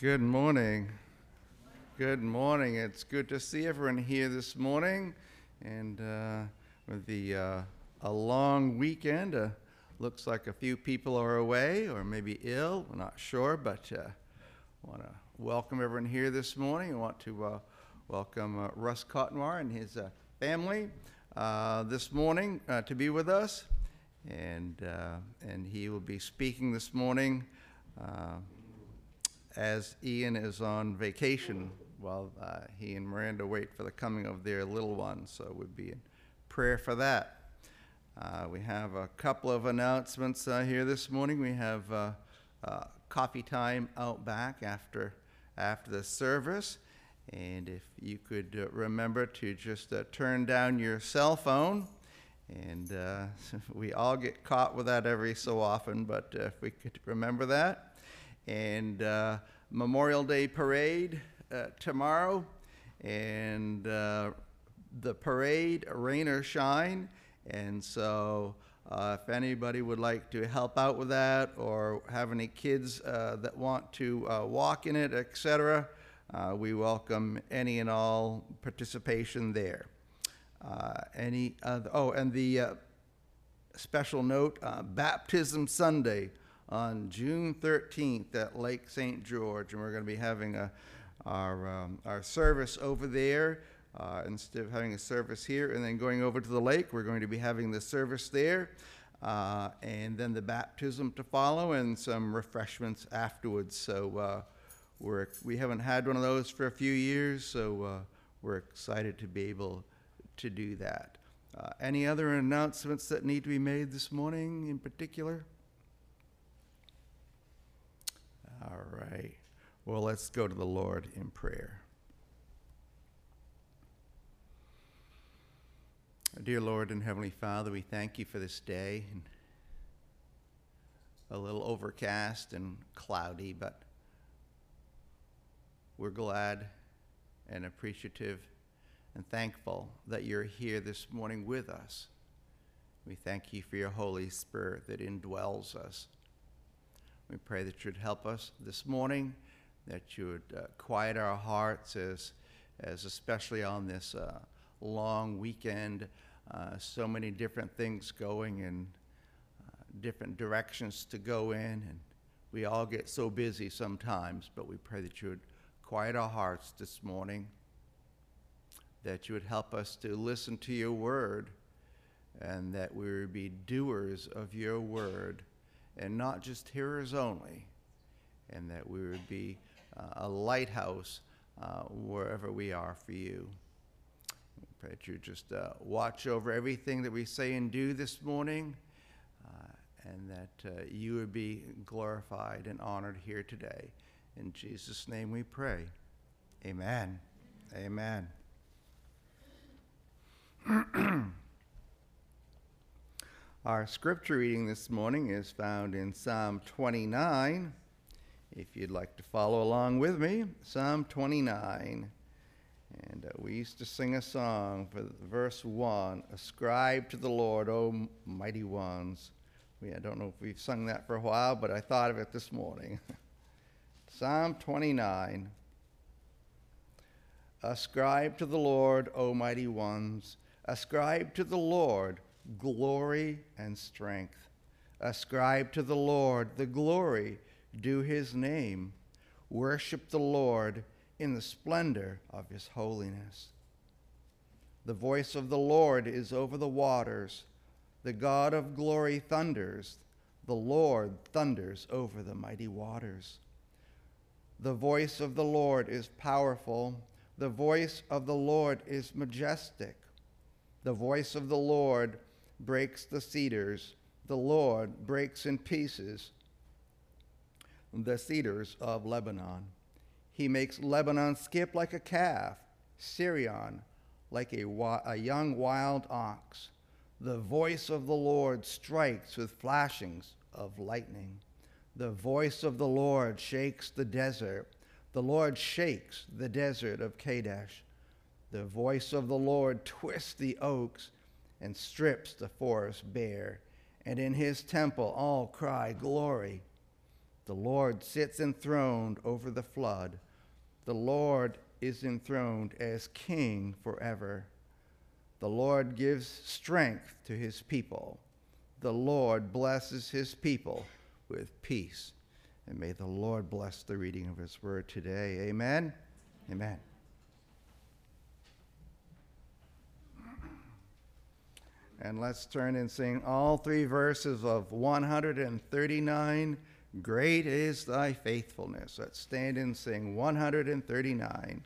Good morning. Good morning. It's good to see everyone here this morning. And uh, with the uh, a long weekend, uh, looks like a few people are away or maybe ill. We're not sure, but uh, want to welcome everyone here this morning. I want to uh, welcome uh, Russ Cotnoir and his uh, family this morning to be with us, and and he will be speaking this morning as Ian is on vacation while uh, he and Miranda wait for the coming of their little one. So we'd be in prayer for that. Uh, we have a couple of announcements uh, here this morning. We have uh, uh, coffee time out back after after the service, and if you could uh, remember to just turn down your cell phone, and we all get caught with that every so often, but if we could remember that, and uh, Memorial Day parade uh, tomorrow, and uh, the parade, rain or shine. And so, uh, if anybody would like to help out with that or have any kids that want to walk in it, etc., we welcome any and all participation there. Uh, any other, oh, and the uh, special note uh, Baptism Sunday on June 13th at Lake St. George, and we're going to be having a, our, um, our service over there. Uh, instead of having a service here and then going over to the lake, we're going to be having the service there, uh, and then the baptism to follow, and some refreshments afterwards. So uh, we're we haven't had one of those for a few years, so uh, we're excited to be able to do that. Uh, any other announcements that need to be made this morning in particular? All right. Well, let's go to the Lord in prayer. Dear Lord and Heavenly Father, we thank you for this day. A little overcast and cloudy, but we're glad and appreciative and thankful that you're here this morning with us. We thank you for your Holy Spirit that indwells us. We pray that you'd help us this morning, that you would uh, quiet our hearts as, as especially on this uh, long weekend, uh, so many different things going in uh, different directions to go in, and we all get so busy sometimes, but we pray that you would quiet our hearts this morning, that you would help us to listen to your word, and that we would be doers of your word and not just hearers only, and that we would be uh, a lighthouse uh, wherever we are for you. We pray that you just uh, watch over everything that we say and do this morning, uh, and that uh, you would be glorified and honored here today. In Jesus' name we pray. Amen. Amen. Our scripture reading this morning is found in Psalm 29. If you'd like to follow along with me, Psalm 29. And uh, we used to sing a song for verse 1 Ascribe to the Lord, O mighty ones. We, I don't know if we've sung that for a while, but I thought of it this morning. Psalm 29 Ascribe to the Lord, O mighty ones. Ascribe to the Lord glory and strength. Ascribe to the Lord the glory due his name. Worship the Lord in the splendor of his holiness. The voice of the Lord is over the waters. The God of glory thunders. The Lord thunders over the mighty waters. The voice of the Lord is powerful. The voice of the Lord is majestic. The voice of the Lord breaks the cedars. The Lord breaks in pieces the cedars of Lebanon. He makes Lebanon skip like a calf, Sirion like a, a young wild ox. The voice of the Lord strikes with flashings of lightning. The voice of the Lord shakes the desert. The Lord shakes the desert of Kadesh. The voice of the Lord twists the oaks and strips the forest bare. And in his temple all cry, Glory. The Lord sits enthroned over the flood. The Lord is enthroned as king forever. The Lord gives strength to his people. The Lord blesses his people with peace. And may the Lord bless the reading of his word today. Amen. Amen. And let's turn and sing all three verses of 139. Great is thy faithfulness. Let's stand and sing 139.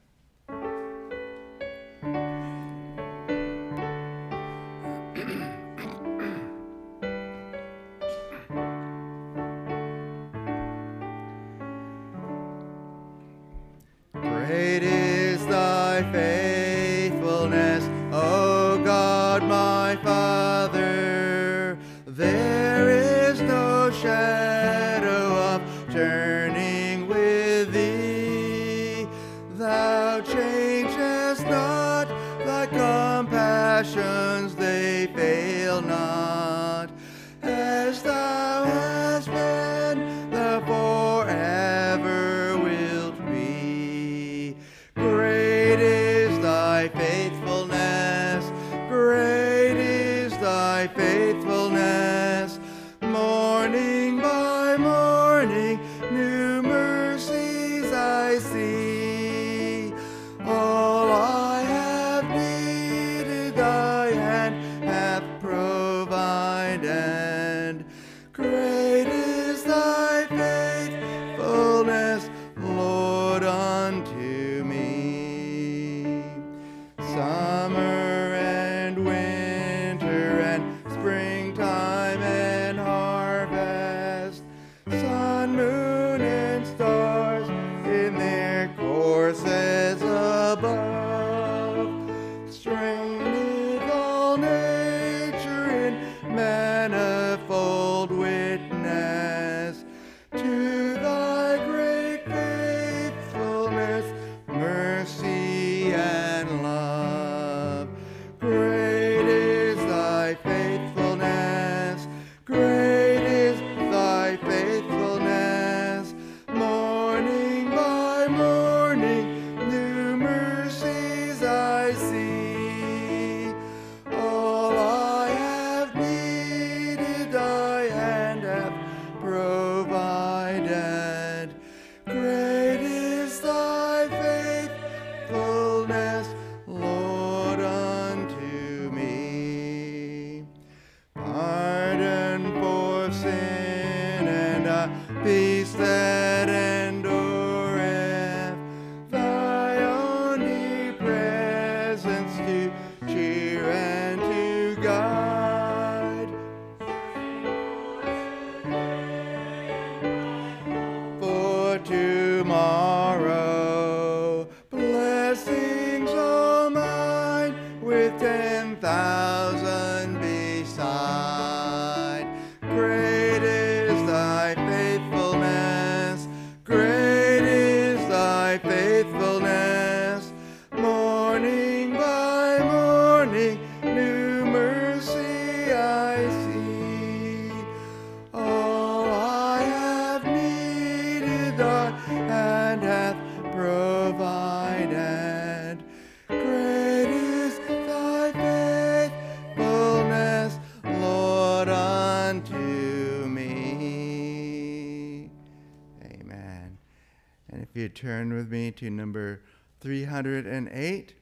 To number 308.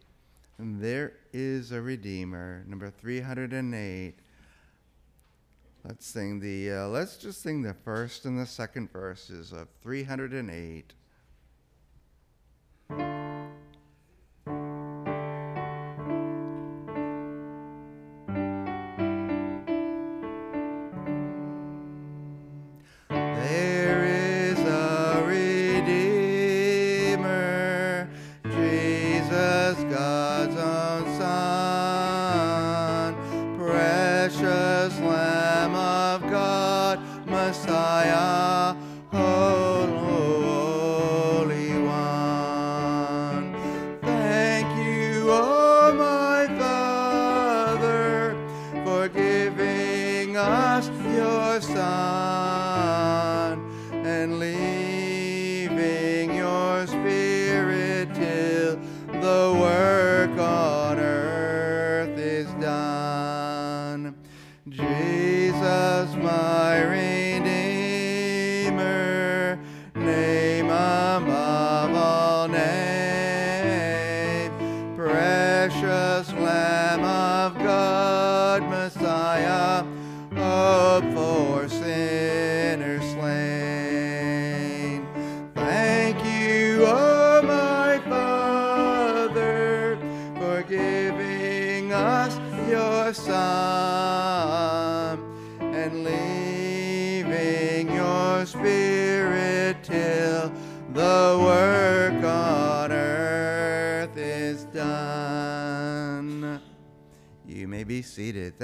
And there is a Redeemer, number 308. Let's sing the, uh, let's just sing the first and the second verses of 308.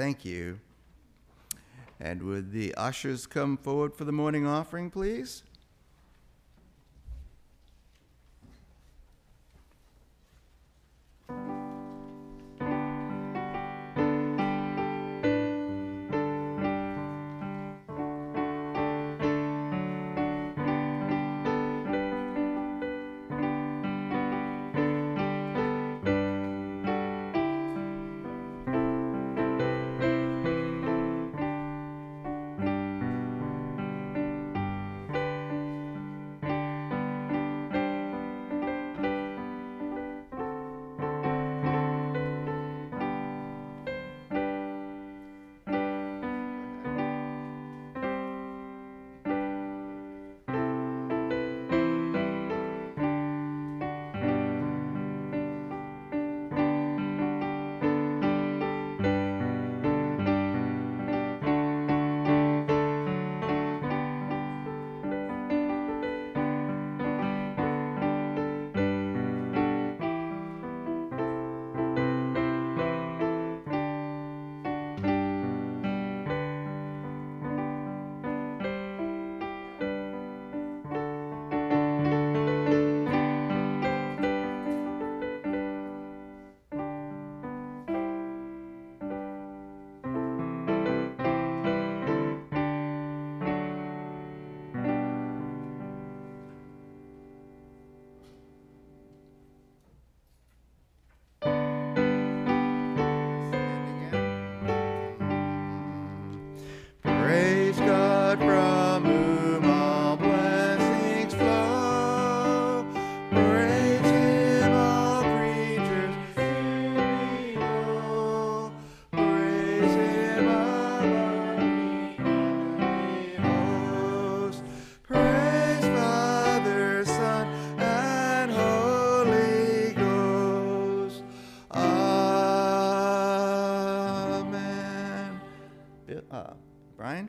Thank you. And would the ushers come forward for the morning offering, please?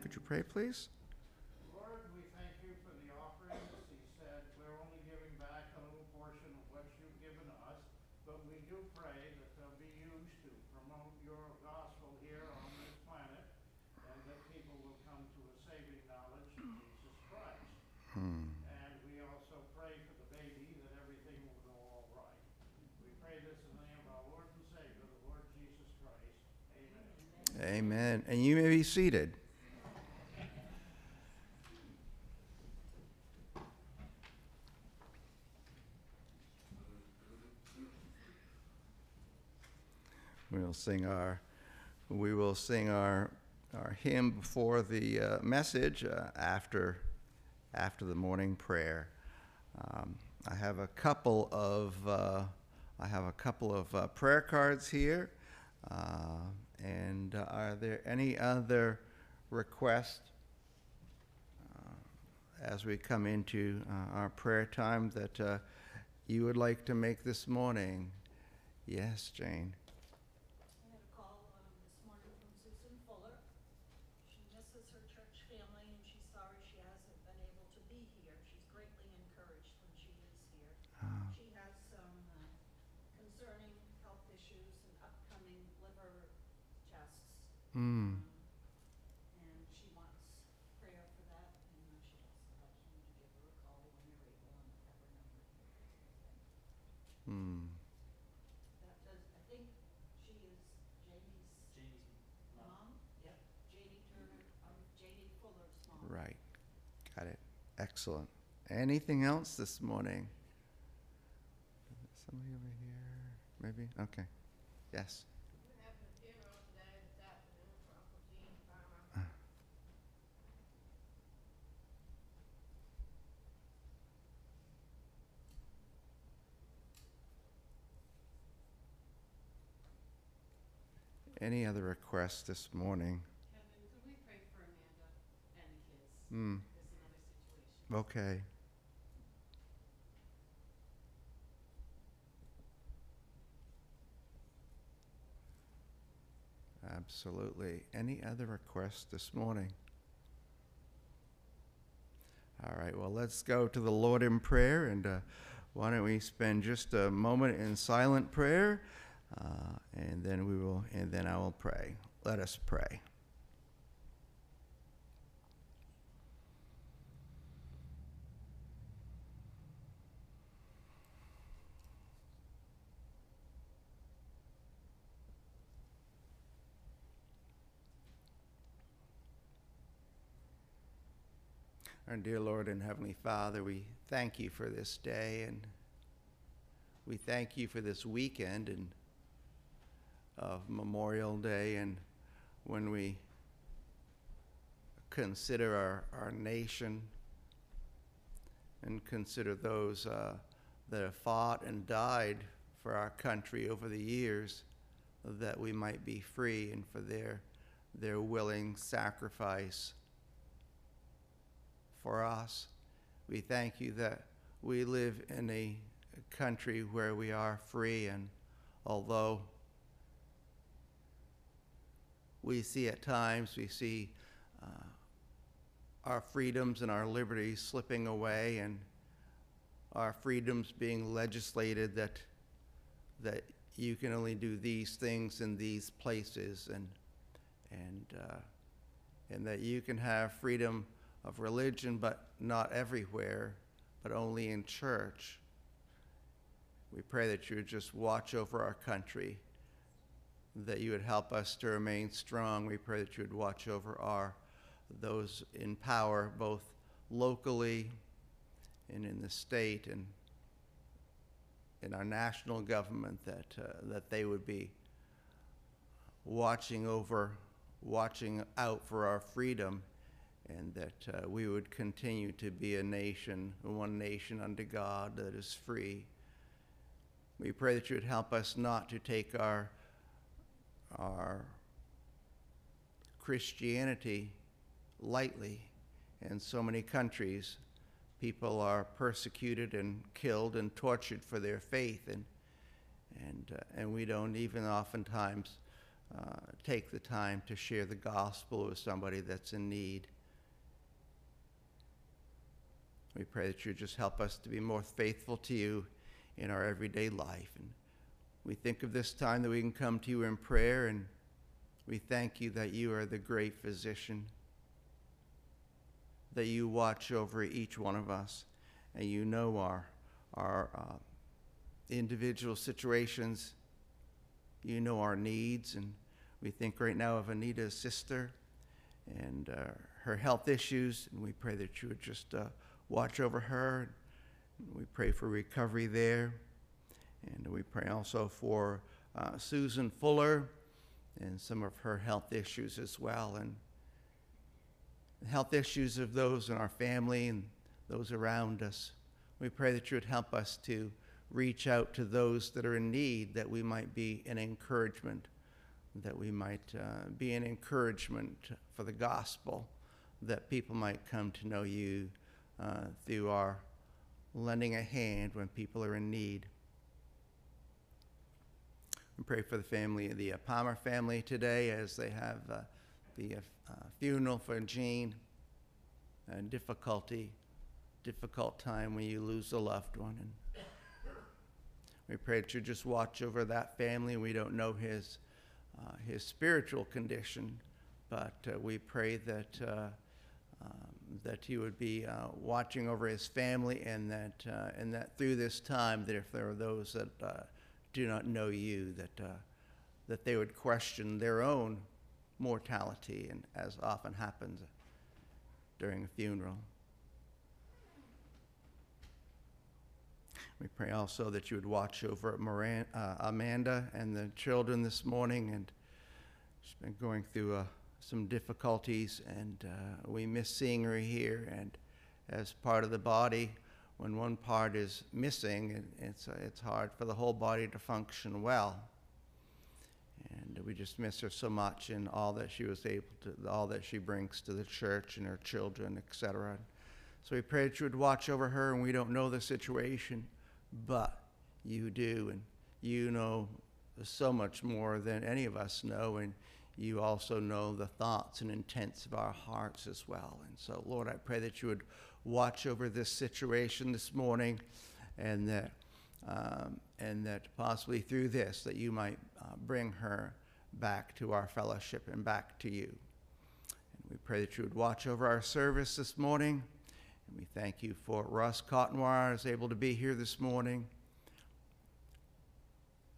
Could you pray, please? Lord, we thank you for the offerings. He said, we're only giving back a little portion of what you've given us, but we do pray that they'll be used to promote your gospel here on this planet, and that people will come to a saving knowledge of Jesus Christ. Hmm. And we also pray for the baby, that everything will go all right. We pray this in the name of our Lord and Savior, the Lord Jesus Christ. Amen. Amen. And you may be seated. We'll sing our, we will sing our, our hymn before the uh, message uh, after, after the morning prayer. Um, I have a couple of, uh, I have a couple of uh, prayer cards here. Uh, and are there any other requests uh, as we come into our prayer time that you would like to make this morning? Yes, Jane. I had a call um, this morning from Susan Fuller. She misses her church family and she's sorry she hasn't been able to be here. She's greatly encouraged when she is here. Ah. She has some uh, concerning health issues and upcoming liver tests. Mm. And she wants prayer for that and she asked about you to give her a call when you're able and have her number. That does, I think she is Jamie's. Jamie's Mom? Yep. J.D. Turner, um, J.D. Fuller's mom. Right. Got it. Excellent. Anything else this morning? Somebody over here? Maybe? Okay. Yes. We're having a funeral today this afternoon for Uncle Gene Farmer. Any other requests this morning? Kevin, could we pray for Amanda and the kids? Hmm. There's another situation. Okay. Absolutely. Any other requests this morning? All right, well, let's go to the Lord in prayer, and uh, why don't we spend just a moment in silent prayer, uh, and then we will, and then I will pray. Let us pray. Our dear Lord and Heavenly Father, we thank you for this day and we thank you for this weekend and of Memorial Day and when we consider our, our nation and consider those uh, that have fought and died for our country over the years that we might be free and for their, their willing sacrifice for us. We thank you that we live in a country where we are free, and although we see at times, we see uh, our freedoms and our liberties slipping away, and our freedoms being legislated that that you can only do these things in these places, and and uh, and that you can have freedom of religion, but not everywhere, but only in church. We pray that you just watch over our country, that you would help us to remain strong. We pray that you would watch over our those in power, both locally and in the state and in our national government, that uh, that they would be watching over, watching out for our freedom and that uh, we would continue to be a nation, one nation under God that is free. We pray that you would help us not to take our, our Christianity lightly. In so many countries, people are persecuted and killed and tortured for their faith, and, and, uh, and we don't even oftentimes uh, take the time to share the gospel with somebody that's in need. We pray that you just help us to be more faithful to you in our everyday life. And we think of this time that we can come to you in prayer, and we thank you that you are the great physician, that you watch over each one of us, and you know our, our uh, individual situations. You know our needs, and we think right now of Anita's sister and uh, her health issues, and we pray that you would just uh, watch over her. We pray for recovery there. And we pray also for uh, Susan Fuller and some of her health issues as well. And health issues of those in our family and those around us. We pray that you would help us to reach out to those that are in need, that we might be an encouragement, that we might uh, be an encouragement for the gospel, that people might come to know you uh, through our lending a hand when people are in need. We pray for the family, the uh, Palmer family today as they have uh, the uh, funeral for Gene. A difficulty, difficult time when you lose a loved one. And we pray that you just watch over that family. We don't know his, uh, his spiritual condition, but uh, we pray that uh, um, that he would be uh, watching over his family, and that uh, and that through this time, that if there are those that uh, do not know you, that uh, that they would question their own mortality, and as often happens during a funeral. We pray also that you would watch over Moran, uh, Amanda and the children this morning, and she's been going through a some difficulties, and uh, we miss seeing her here. And as part of the body, when one part is missing, it's, it's hard for the whole body to function well. And we just miss her so much in all that she was able to, all that she brings to the church and her children, etc. So we pray that you would watch over her, and we don't know the situation, but you do, and you know so much more than any of us know, and you also know the thoughts and intents of our hearts as well. And so, Lord, I pray that you would watch over this situation this morning and that, um, and that possibly through this, that you might uh, bring her back to our fellowship and back to you. And we pray that you would watch over our service this morning. And we thank you for Russ Cotnoir is able to be here this morning.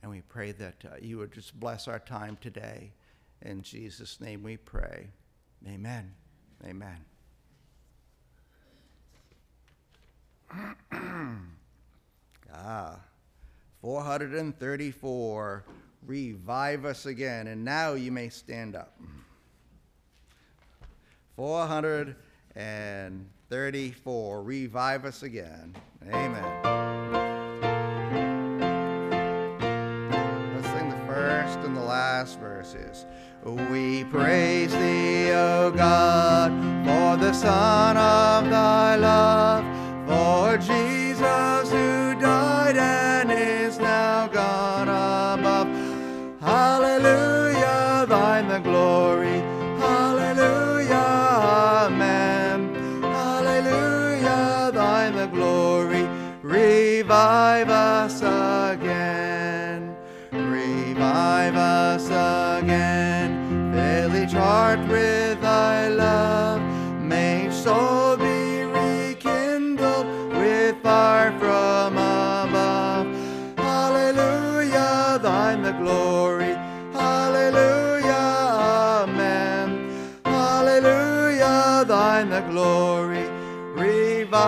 And we pray that uh, you would just bless our time today. In Jesus' name we pray. Amen. Amen. ah, 434. Revive us again. And now you may stand up. 434. Revive us again. Amen. Let's sing the first and the last verses. We praise thee, O God, for the Son of thy love, for Jesus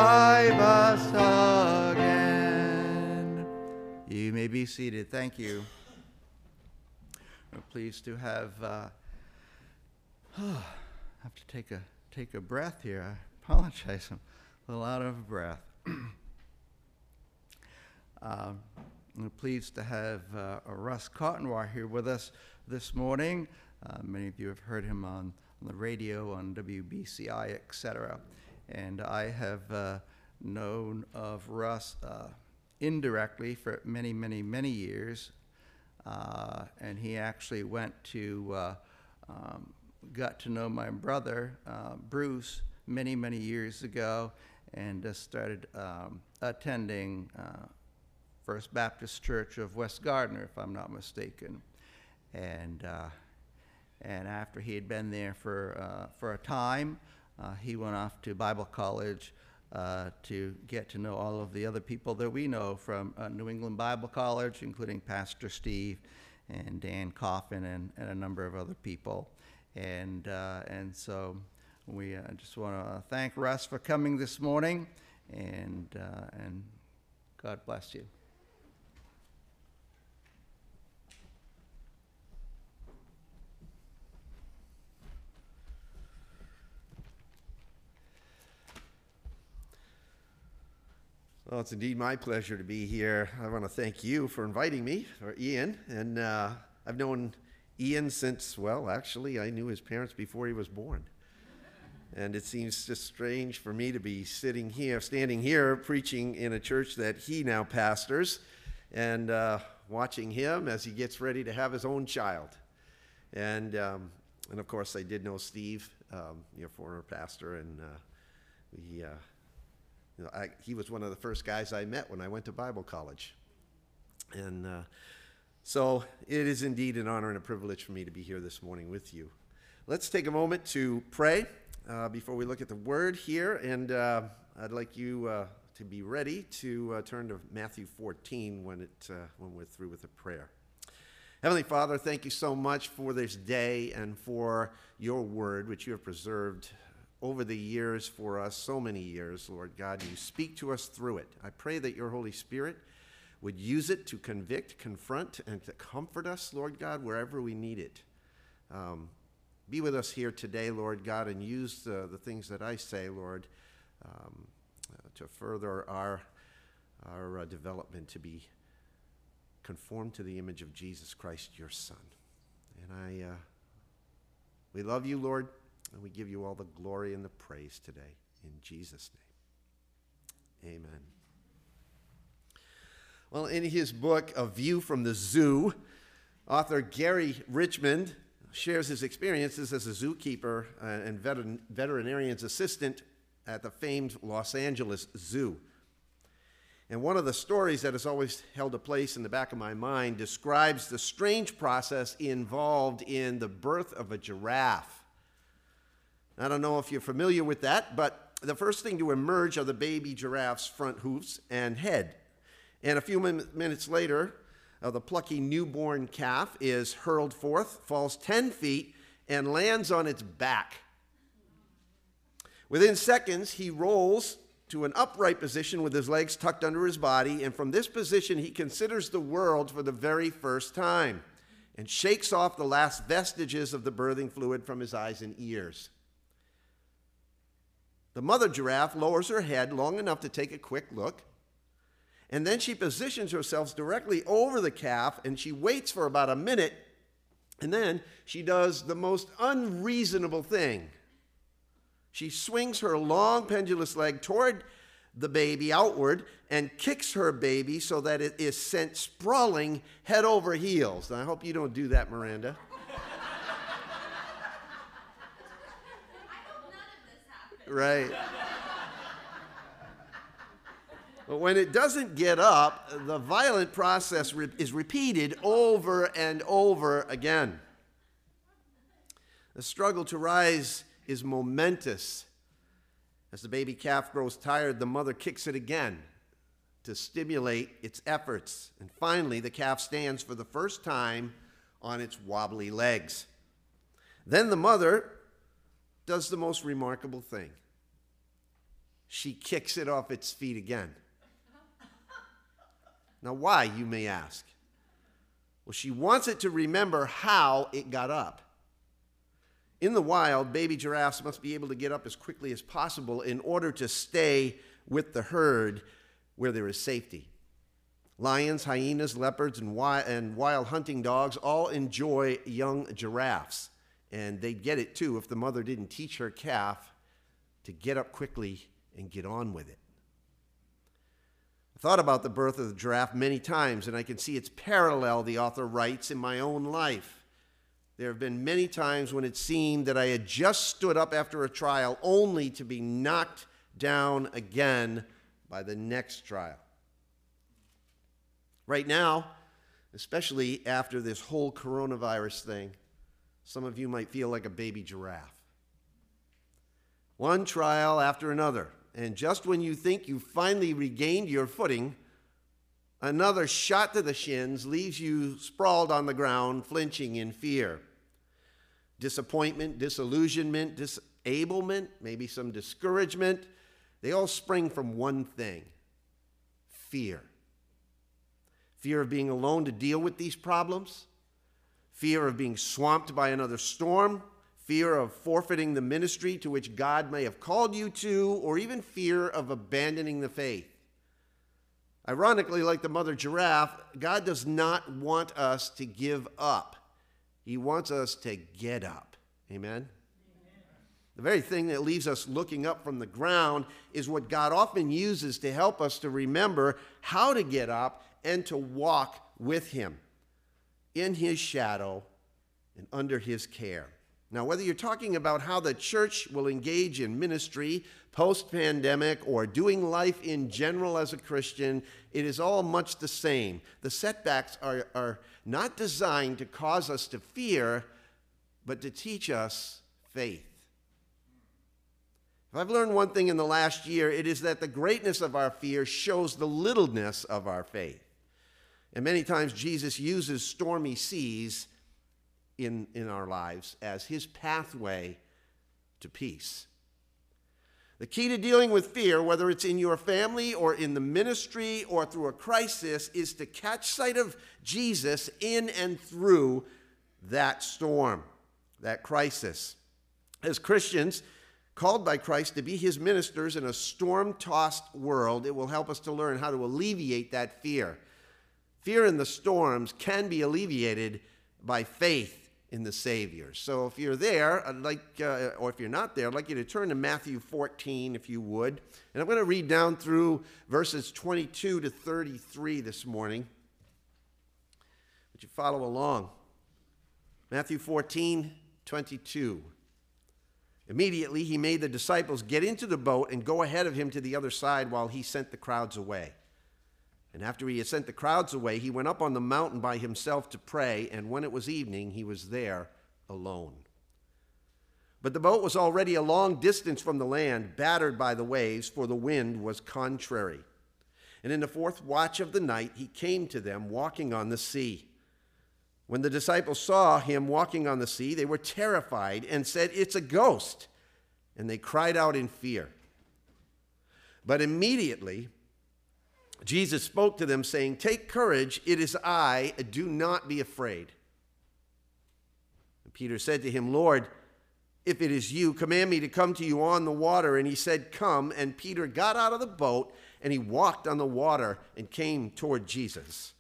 Revive us again. You may be seated. Thank you. We're pleased to have. Uh, have to take a take a breath here. I apologize. I'm a little out of breath. um, I'm pleased to have uh, Russ Cotnoir here with us this morning. Uh, many of you have heard him on, on the radio, on WBCI, etc. And I have uh, known of Russ uh, indirectly for many, many, many years. Uh, and he actually went to, uh, um, got to know my brother, uh, Bruce, many, many years ago, and uh, started um, attending uh, First Baptist Church of West Gardner, if I'm not mistaken. And, and after he had been there for, uh, for a time, uh, he went off to Bible college uh, to get to know all of the other people that we know from uh, New England Bible College, including Pastor Steve and Dan Coffin and, and a number of other people. And, uh, and so we uh, just want to thank Russ for coming this morning, and, uh, and God bless you. Well, it's indeed my pleasure to be here. I want to thank you for inviting me, or Ian. And uh, I've known Ian since, well, actually, I knew his parents before he was born. And it seems just strange for me to be sitting here, standing here, preaching in a church that he now pastors, and uh, watching him as he gets ready to have his own child. And, um, and of course, I did know Steve, um, your former pastor, and uh, we. You know, I, he was one of the first guys I met when I went to Bible college. And uh, so it is indeed an honor and a privilege for me to be here this morning with you. Let's take a moment to pray uh, before we look at the word here. And uh, I'd like you uh, to be ready to uh, turn to Matthew 14 when, it, uh, when we're through with the prayer. Heavenly Father, thank you so much for this day and for your word, which you have preserved over the years for us, so many years, Lord God. You speak to us through it. I pray that your Holy Spirit would use it to convict, confront, and to comfort us, Lord God, wherever we need it. Um, be with us here today, Lord God, and use the, the things that I say, Lord, um, uh, to further our, our uh, development to be conformed to the image of Jesus Christ, your Son. And I, uh, we love you, Lord. And we give you all the glory and the praise today. In Jesus' name. Amen. Well, in his book, A View from the Zoo, author Gary Richmond shares his experiences as a zookeeper and veterinarian's assistant at the famed Los Angeles Zoo. And one of the stories that has always held a place in the back of my mind describes the strange process involved in the birth of a giraffe. I don't know if you're familiar with that, but the first thing to emerge are the baby giraffe's front hoofs and head. And a few min- minutes later, uh, the plucky newborn calf is hurled forth, falls 10 feet, and lands on its back. Within seconds, he rolls to an upright position with his legs tucked under his body, and from this position, he considers the world for the very first time and shakes off the last vestiges of the birthing fluid from his eyes and ears. The mother giraffe lowers her head long enough to take a quick look, and then she positions herself directly over the calf and she waits for about a minute, and then she does the most unreasonable thing. She swings her long pendulous leg toward the baby outward and kicks her baby so that it is sent sprawling head over heels. I hope you don't do that, Miranda. Right. But when it doesn't get up, the violent process re- is repeated over and over again. The struggle to rise is momentous. As the baby calf grows tired, the mother kicks it again to stimulate its efforts. And finally, the calf stands for the first time on its wobbly legs. Then the mother does the most remarkable thing she kicks it off its feet again. Now, why, you may ask? Well, she wants it to remember how it got up. In the wild, baby giraffes must be able to get up as quickly as possible in order to stay with the herd where there is safety. Lions, hyenas, leopards, and wild, hunting dogs all enjoy young giraffes. And they'd get it too if the mother didn't teach her calf to get up quickly and get on with it. I thought about the birth of the giraffe many times, and I can see its parallel, the author writes, in my own life. There have been many times when it seemed that I had just stood up after a trial only to be knocked down again by the next trial. Right now, especially after this whole coronavirus thing, some of you might feel like a baby giraffe. One trial after another, and just when you think you've finally regained your footing, another shot to the shins leaves you sprawled on the ground, flinching in fear. Disappointment, disillusionment, disablement, maybe some discouragement, they all spring from one thing fear. Fear of being alone to deal with these problems, fear of being swamped by another storm, fear of forfeiting the ministry to which God may have called you to, or even fear of abandoning the faith. Ironically, like the mother giraffe, God does not want us to give up. He wants us to get up. Amen? The very thing that leaves us looking up from the ground is what God often uses to help us to remember how to get up and to walk with Him in His shadow and under His care. Now, whether you're talking about how the church will engage in ministry post pandemic or doing life in general as a Christian, it is all much the same. The setbacks are, are not designed to cause us to fear, but to teach us faith. If I've learned one thing in the last year, it is that the greatness of our fear shows the littleness of our faith. And many times Jesus uses stormy seas in, in our lives as his pathway to peace. The key to dealing with fear, whether it's in your family or in the ministry or through a crisis, is to catch sight of Jesus in and through that storm, that crisis. As Christians, called by Christ to be his ministers in a storm tossed world, it will help us to learn how to alleviate that fear. Fear in the storms can be alleviated by faith in the Savior. So if you're there, I'd like, uh, or if you're not there, I'd like you to turn to Matthew 14, if you would. And I'm going to read down through verses 22 to 33 this morning. Would you follow along? Matthew 14, 22. Immediately, he made the disciples get into the boat and go ahead of him to the other side while he sent the crowds away. And after he had sent the crowds away, he went up on the mountain by himself to pray, and when it was evening, he was there alone. But the boat was already a long distance from the land, battered by the waves, for the wind was contrary. And in the fourth watch of the night, he came to them walking on the sea. When the disciples saw him walking on the sea, they were terrified and said, It's a ghost. And they cried out in fear. But immediately, Jesus spoke to them, saying, Take courage, it is I, do not be afraid. And Peter said to him, Lord, if it is you, command me to come to you on the water. And he said, Come. And Peter got out of the boat and he walked on the water and came toward Jesus.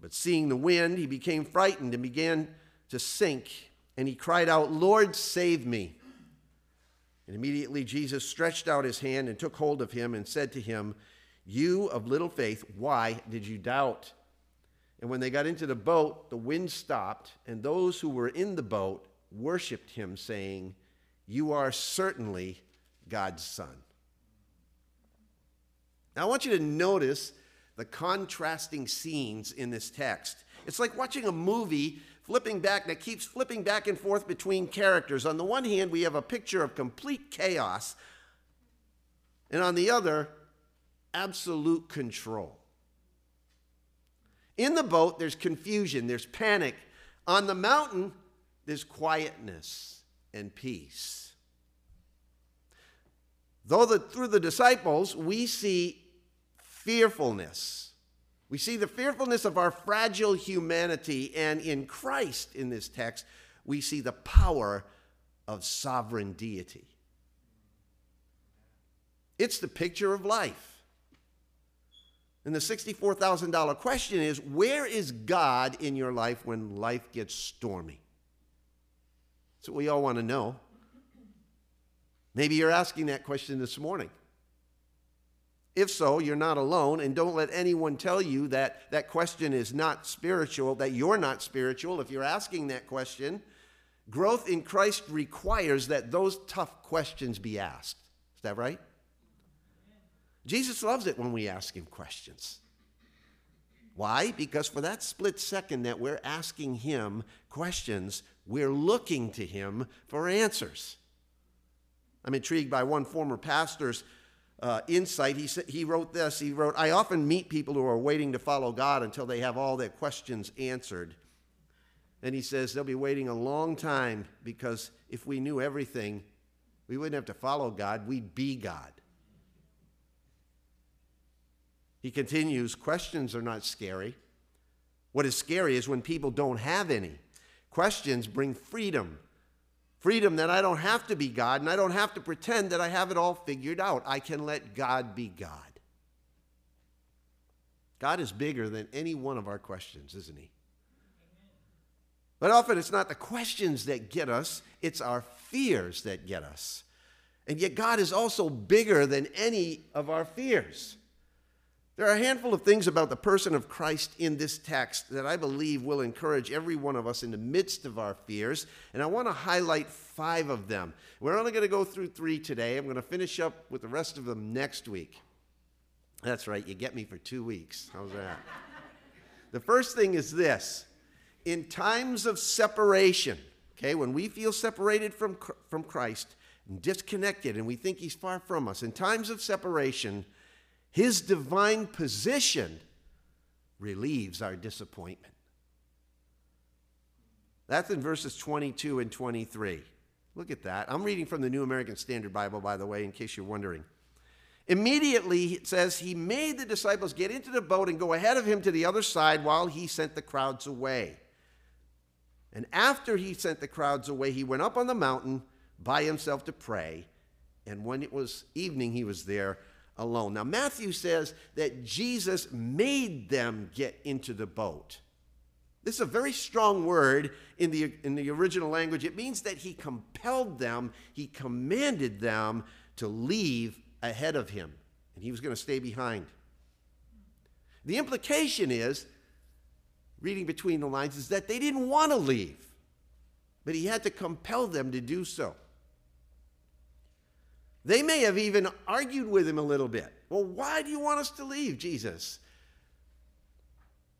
But seeing the wind, he became frightened and began to sink. And he cried out, Lord, save me. And immediately Jesus stretched out his hand and took hold of him and said to him, You of little faith, why did you doubt? And when they got into the boat, the wind stopped, and those who were in the boat worshiped him, saying, You are certainly God's Son. Now, I want you to notice the contrasting scenes in this text. It's like watching a movie flipping back that keeps flipping back and forth between characters. On the one hand, we have a picture of complete chaos, and on the other, absolute control. In the boat, there's confusion, there's panic. On the mountain, there's quietness and peace. Though the, through the disciples, we see fearfulness. We see the fearfulness of our fragile humanity, and in Christ, in this text, we see the power of sovereign deity. It's the picture of life. And the $64,000 question is where is God in your life when life gets stormy? That's what we all want to know. Maybe you're asking that question this morning. If so, you're not alone, and don't let anyone tell you that that question is not spiritual, that you're not spiritual. If you're asking that question, growth in Christ requires that those tough questions be asked. Is that right? Jesus loves it when we ask him questions. Why? Because for that split second that we're asking him questions, we're looking to him for answers. I'm intrigued by one former pastor's uh, insight. He, he wrote this He wrote, I often meet people who are waiting to follow God until they have all their questions answered. And he says they'll be waiting a long time because if we knew everything, we wouldn't have to follow God, we'd be God. He continues questions are not scary. What is scary is when people don't have any. Questions bring freedom. Freedom that I don't have to be God and I don't have to pretend that I have it all figured out. I can let God be God. God is bigger than any one of our questions, isn't He? But often it's not the questions that get us, it's our fears that get us. And yet, God is also bigger than any of our fears. There are a handful of things about the person of Christ in this text that I believe will encourage every one of us in the midst of our fears, and I want to highlight five of them. We're only going to go through three today. I'm going to finish up with the rest of them next week. That's right, you get me for two weeks. How's that? the first thing is this in times of separation, okay, when we feel separated from, from Christ and disconnected and we think He's far from us, in times of separation, his divine position relieves our disappointment. That's in verses 22 and 23. Look at that. I'm reading from the New American Standard Bible, by the way, in case you're wondering. Immediately, it says, he made the disciples get into the boat and go ahead of him to the other side while he sent the crowds away. And after he sent the crowds away, he went up on the mountain by himself to pray. And when it was evening, he was there alone. Now, Matthew says that Jesus made them get into the boat. This is a very strong word in the, in the original language. It means that he compelled them, he commanded them to leave ahead of him, and he was going to stay behind. The implication is, reading between the lines, is that they didn't want to leave. but he had to compel them to do so. They may have even argued with him a little bit. Well, why do you want us to leave, Jesus?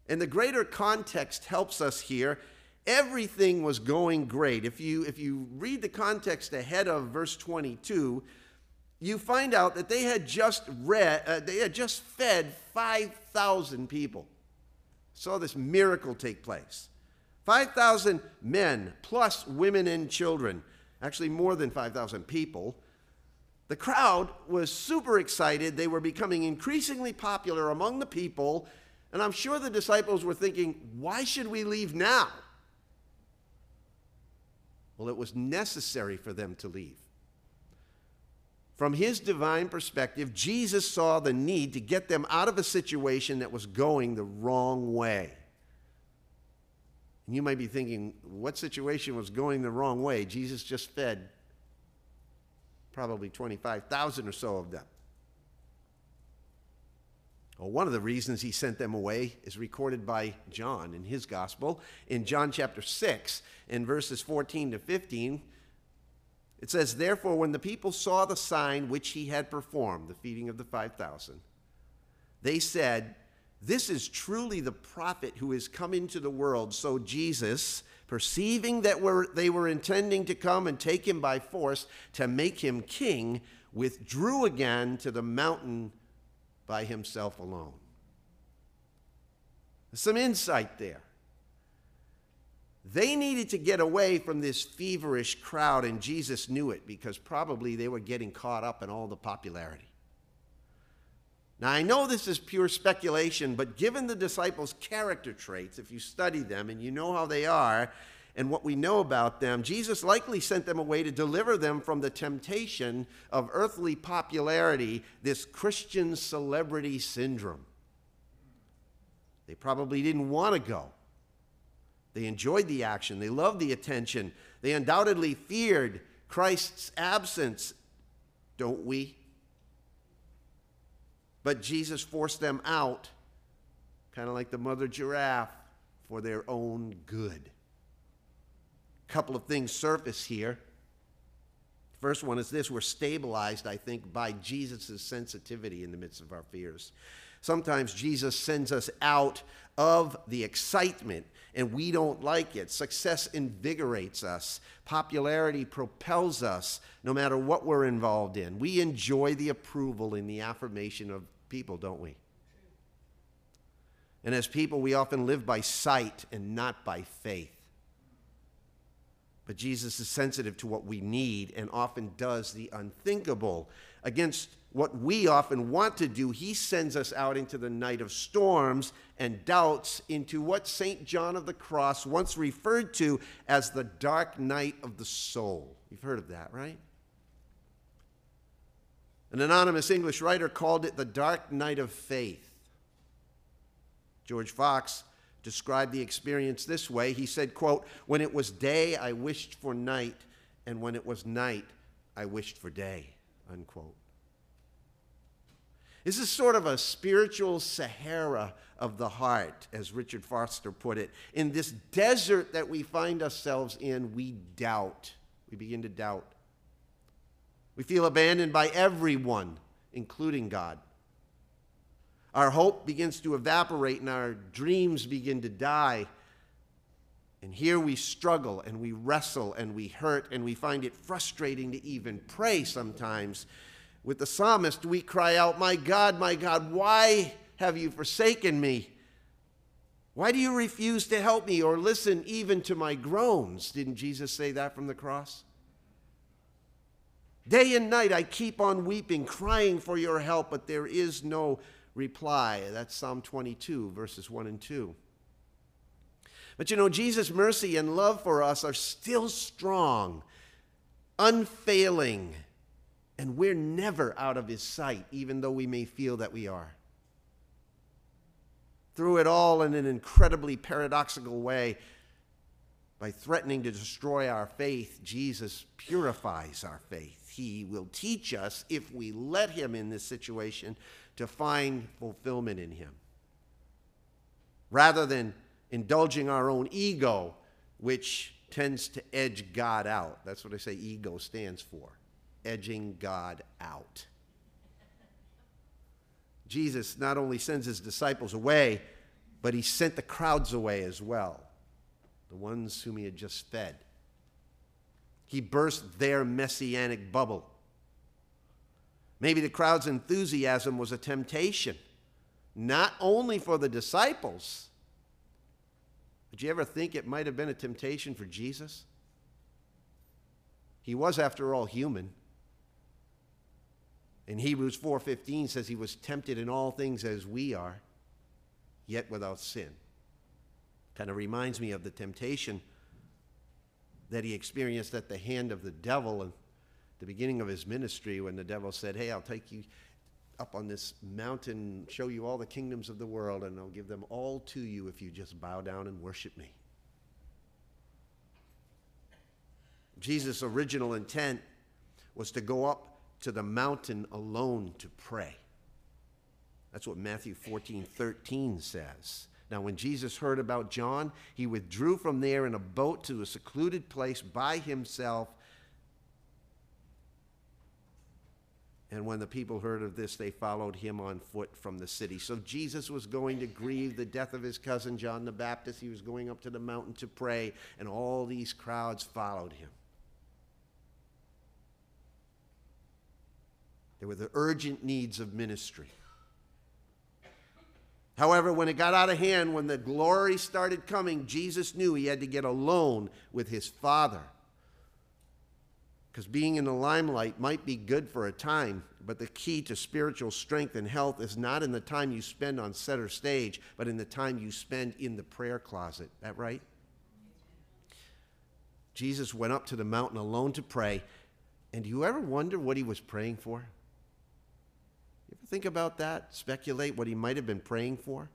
And the greater context helps us here. Everything was going great. If you, if you read the context ahead of verse 22, you find out that they had just read, uh, they had just fed 5,000 people. Saw this miracle take place. 5,000 men plus women and children, actually more than 5,000 people. The crowd was super excited. They were becoming increasingly popular among the people. And I'm sure the disciples were thinking, why should we leave now? Well, it was necessary for them to leave. From his divine perspective, Jesus saw the need to get them out of a situation that was going the wrong way. And you might be thinking, what situation was going the wrong way? Jesus just fed probably 25,000 or so of them. Well, one of the reasons he sent them away is recorded by John in his gospel. In John chapter 6, in verses 14 to 15, it says, Therefore, when the people saw the sign which he had performed, the feeding of the 5,000, they said, This is truly the prophet who is come into the world. So Jesus, perceiving that were, they were intending to come and take him by force to make him king, withdrew again to the mountain by himself alone. Some insight there. They needed to get away from this feverish crowd, and Jesus knew it because probably they were getting caught up in all the popularity. Now, I know this is pure speculation, but given the disciples' character traits, if you study them and you know how they are and what we know about them, Jesus likely sent them away to deliver them from the temptation of earthly popularity, this Christian celebrity syndrome. They probably didn't want to go. They enjoyed the action, they loved the attention, they undoubtedly feared Christ's absence, don't we? But Jesus forced them out, kind of like the mother giraffe, for their own good. A couple of things surface here. First one is this we're stabilized, I think, by Jesus' sensitivity in the midst of our fears. Sometimes Jesus sends us out of the excitement and we don't like it. Success invigorates us, popularity propels us no matter what we're involved in. We enjoy the approval and the affirmation of people, don't we? And as people, we often live by sight and not by faith. But Jesus is sensitive to what we need and often does the unthinkable. Against what we often want to do, he sends us out into the night of storms and doubts, into what St. John of the Cross once referred to as the dark night of the soul. You've heard of that, right? An anonymous English writer called it the dark night of faith. George Fox described the experience this way. He said, quote, "When it was day, I wished for night, and when it was night, I wished for day." Unquote. This is sort of a spiritual Sahara of the heart, as Richard Foster put it. In this desert that we find ourselves in, we doubt. We begin to doubt. We feel abandoned by everyone, including God. Our hope begins to evaporate and our dreams begin to die. And here we struggle and we wrestle and we hurt and we find it frustrating to even pray sometimes with the psalmist, we cry out, My God, my God, why have you forsaken me? Why do you refuse to help me or listen even to my groans? Didn't Jesus say that from the cross? Day and night I keep on weeping, crying for your help, but there is no reply. That's Psalm 22, verses 1 and 2. But you know, Jesus' mercy and love for us are still strong, unfailing and we're never out of his sight, even though we may feel that we are. Through it all, in an incredibly paradoxical way, by threatening to destroy our faith, Jesus purifies our faith. He will teach us, if we let him in this situation, to find fulfillment in him. Rather than indulging our own ego, which tends to edge God out. That's what I say ego stands for edging God out. Jesus not only sends his disciples away, but he sent the crowds away as well, the ones whom he had just fed. He burst their messianic bubble. Maybe the crowd's enthusiasm was a temptation, not only for the disciples. Did you ever think it might have been a temptation for Jesus? He was, after all, human. In Hebrews 4:15 says he was tempted in all things as we are, yet without sin. Kind of reminds me of the temptation that he experienced at the hand of the devil in the beginning of his ministry when the devil said, Hey, I'll take you up on this mountain, show you all the kingdoms of the world, and I'll give them all to you if you just bow down and worship me. Jesus' original intent was to go up to the mountain alone to pray. That's what Matthew 14, 13 says. Now, when Jesus heard about John, he withdrew from there in a boat to a secluded place by himself. And when the people heard of this, they followed him on foot from the city. So Jesus was going to grieve the death of his cousin John the Baptist. He was going up to the mountain to pray, and all these crowds followed him. There were the urgent needs of ministry. However, when it got out of hand, when the glory started coming, Jesus knew he had to get alone with his Father. Because being in the limelight might be good for a time, but the key to spiritual strength and health is not in the time you spend on center stage, but in the time you spend in the prayer closet. That right? Jesus went up to the mountain alone to pray. And do you ever wonder what he was praying for? Think about that? Speculate what he might have been praying for?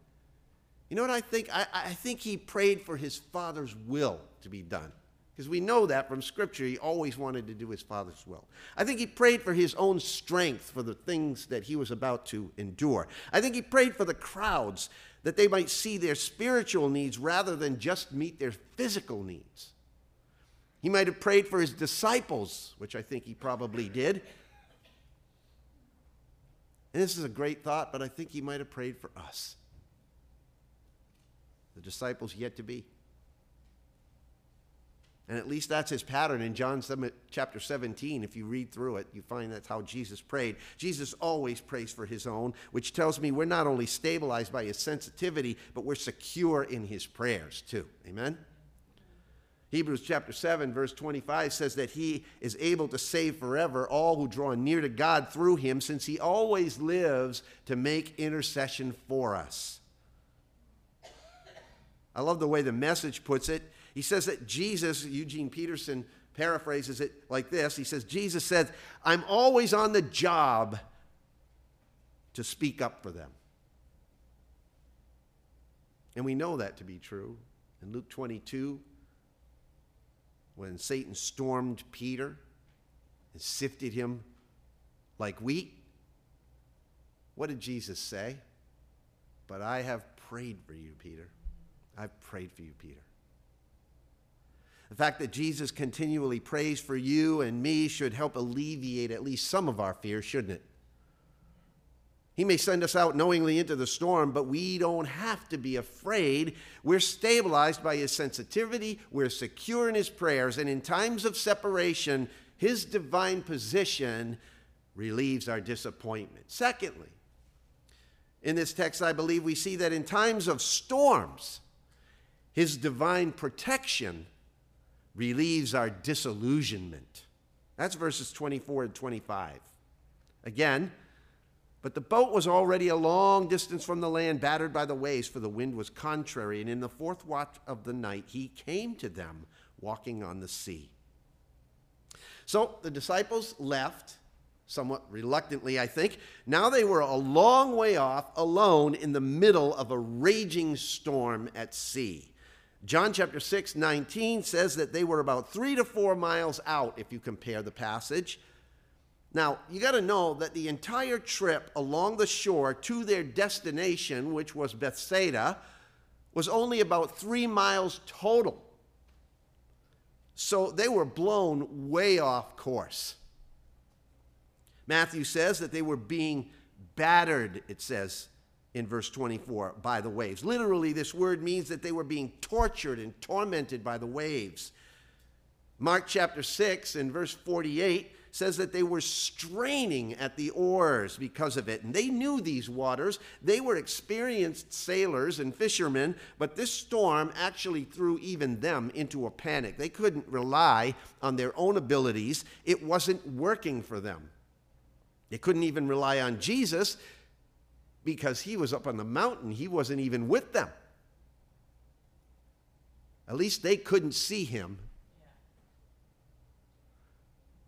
You know what I think? I, I think he prayed for his father's will to be done. Because we know that from Scripture, he always wanted to do his Father's will. I think he prayed for his own strength for the things that he was about to endure. I think he prayed for the crowds that they might see their spiritual needs rather than just meet their physical needs. He might have prayed for his disciples, which I think he probably did. And this is a great thought, but I think he might have prayed for us, the disciples yet to be. And at least that's his pattern in John 7, chapter 17. If you read through it, you find that's how Jesus prayed. Jesus always prays for his own, which tells me we're not only stabilized by his sensitivity, but we're secure in his prayers too. Amen? Hebrews chapter 7, verse 25 says that he is able to save forever all who draw near to God through him, since he always lives to make intercession for us. I love the way the message puts it. He says that Jesus, Eugene Peterson paraphrases it like this He says, Jesus said, I'm always on the job to speak up for them. And we know that to be true. In Luke 22, when Satan stormed Peter and sifted him like wheat, what did Jesus say? But I have prayed for you, Peter. I've prayed for you, Peter. The fact that Jesus continually prays for you and me should help alleviate at least some of our fears, shouldn't it? He may send us out knowingly into the storm, but we don't have to be afraid. We're stabilized by his sensitivity, we're secure in his prayers, and in times of separation, his divine position relieves our disappointment. Secondly, in this text, I believe we see that in times of storms, his divine protection relieves our disillusionment. That's verses 24 and 25. Again, but the boat was already a long distance from the land, battered by the waves, for the wind was contrary. And in the fourth watch of the night, he came to them walking on the sea. So the disciples left, somewhat reluctantly, I think. Now they were a long way off, alone in the middle of a raging storm at sea. John chapter 6, 19 says that they were about three to four miles out, if you compare the passage. Now, you got to know that the entire trip along the shore to their destination, which was Bethsaida, was only about three miles total. So they were blown way off course. Matthew says that they were being battered, it says in verse 24, by the waves. Literally, this word means that they were being tortured and tormented by the waves. Mark chapter 6 and verse 48 says that they were straining at the oars because of it. And they knew these waters. They were experienced sailors and fishermen, but this storm actually threw even them into a panic. They couldn't rely on their own abilities, it wasn't working for them. They couldn't even rely on Jesus because he was up on the mountain, he wasn't even with them. At least they couldn't see him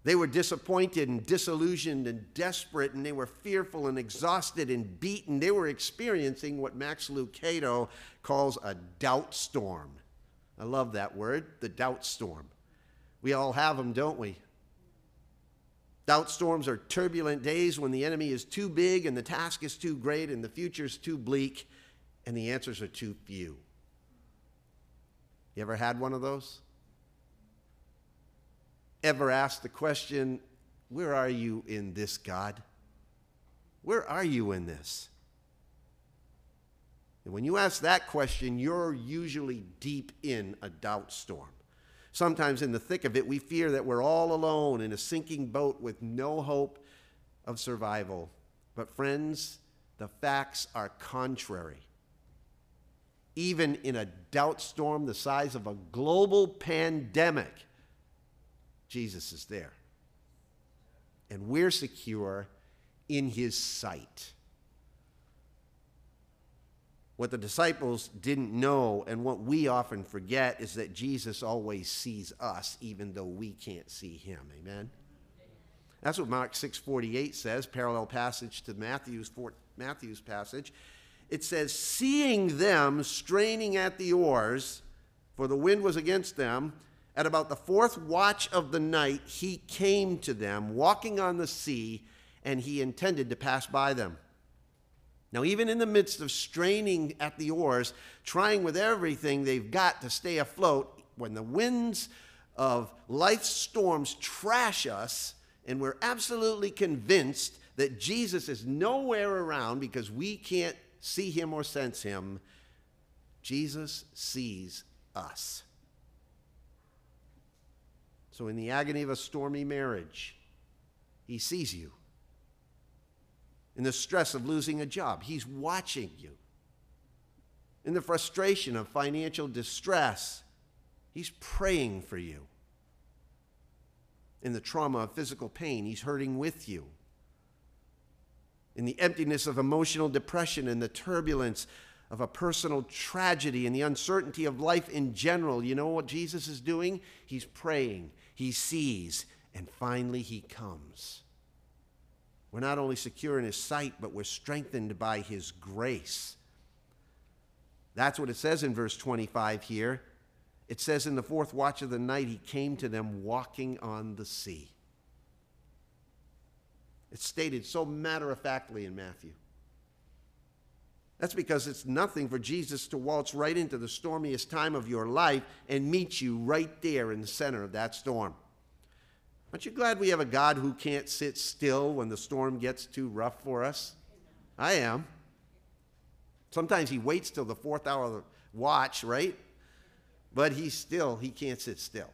they were disappointed and disillusioned and desperate, and they were fearful and exhausted and beaten. They were experiencing what Max Lucado calls a doubt storm. I love that word, the doubt storm. We all have them, don't we? Doubt storms are turbulent days when the enemy is too big and the task is too great and the future is too bleak and the answers are too few. You ever had one of those? Ever asked the question, Where are you in this, God? Where are you in this? And when you ask that question, you're usually deep in a doubt storm. Sometimes in the thick of it, we fear that we're all alone in a sinking boat with no hope of survival. But, friends, the facts are contrary. Even in a doubt storm the size of a global pandemic, Jesus is there. And we're secure in his sight. What the disciples didn't know and what we often forget is that Jesus always sees us even though we can't see him. Amen. That's what Mark 6:48 says, parallel passage to Matthew's Matthew's passage. It says, "Seeing them straining at the oars, for the wind was against them, at about the fourth watch of the night, he came to them, walking on the sea, and he intended to pass by them. Now, even in the midst of straining at the oars, trying with everything they've got to stay afloat, when the winds of life's storms trash us, and we're absolutely convinced that Jesus is nowhere around because we can't see him or sense him, Jesus sees us. So, in the agony of a stormy marriage, he sees you. In the stress of losing a job, he's watching you. In the frustration of financial distress, he's praying for you. In the trauma of physical pain, he's hurting with you. In the emptiness of emotional depression and the turbulence of a personal tragedy and the uncertainty of life in general, you know what Jesus is doing? He's praying he sees, and finally he comes. We're not only secure in his sight, but we're strengthened by his grace. That's what it says in verse 25 here. It says, In the fourth watch of the night, he came to them walking on the sea. It's stated so matter of factly in Matthew. That's because it's nothing for Jesus to waltz right into the stormiest time of your life and meet you right there in the center of that storm. Aren't you glad we have a God who can't sit still when the storm gets too rough for us? I am. Sometimes he waits till the fourth hour of the watch, right? But he still, he can't sit still.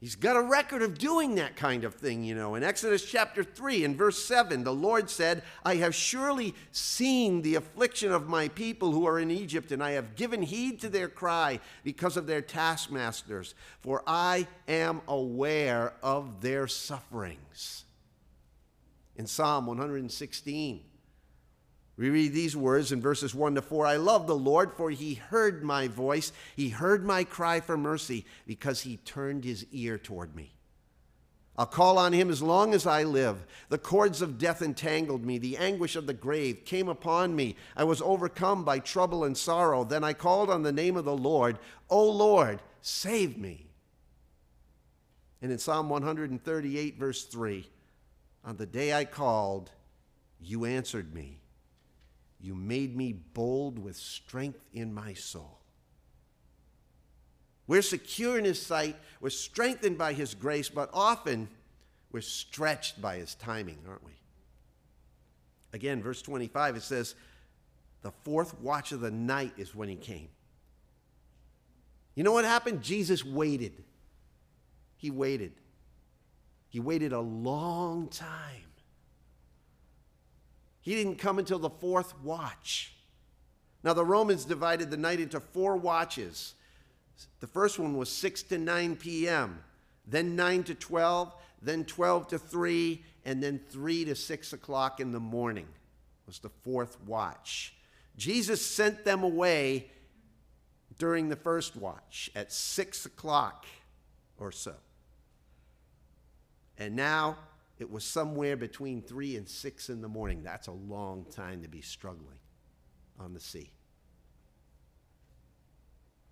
He's got a record of doing that kind of thing, you know. In Exodus chapter 3 and verse 7, the Lord said, I have surely seen the affliction of my people who are in Egypt, and I have given heed to their cry because of their taskmasters, for I am aware of their sufferings. In Psalm 116, we read these words in verses 1 to 4 I love the Lord, for he heard my voice. He heard my cry for mercy because he turned his ear toward me. I'll call on him as long as I live. The cords of death entangled me. The anguish of the grave came upon me. I was overcome by trouble and sorrow. Then I called on the name of the Lord. O Lord, save me. And in Psalm 138, verse 3, on the day I called, you answered me. You made me bold with strength in my soul. We're secure in His sight, we're strengthened by His grace, but often we're stretched by His timing, aren't we? Again, verse 25, it says, The fourth watch of the night is when He came. You know what happened? Jesus waited. He waited. He waited a long time. He didn't come until the fourth watch. Now, the Romans divided the night into four watches. The first one was 6 to 9 p.m., then 9 to 12, then 12 to 3, and then 3 to 6 o'clock in the morning was the fourth watch. Jesus sent them away during the first watch at 6 o'clock or so. And now it was somewhere between 3 and 6 in the morning. That's a long time to be struggling on the sea.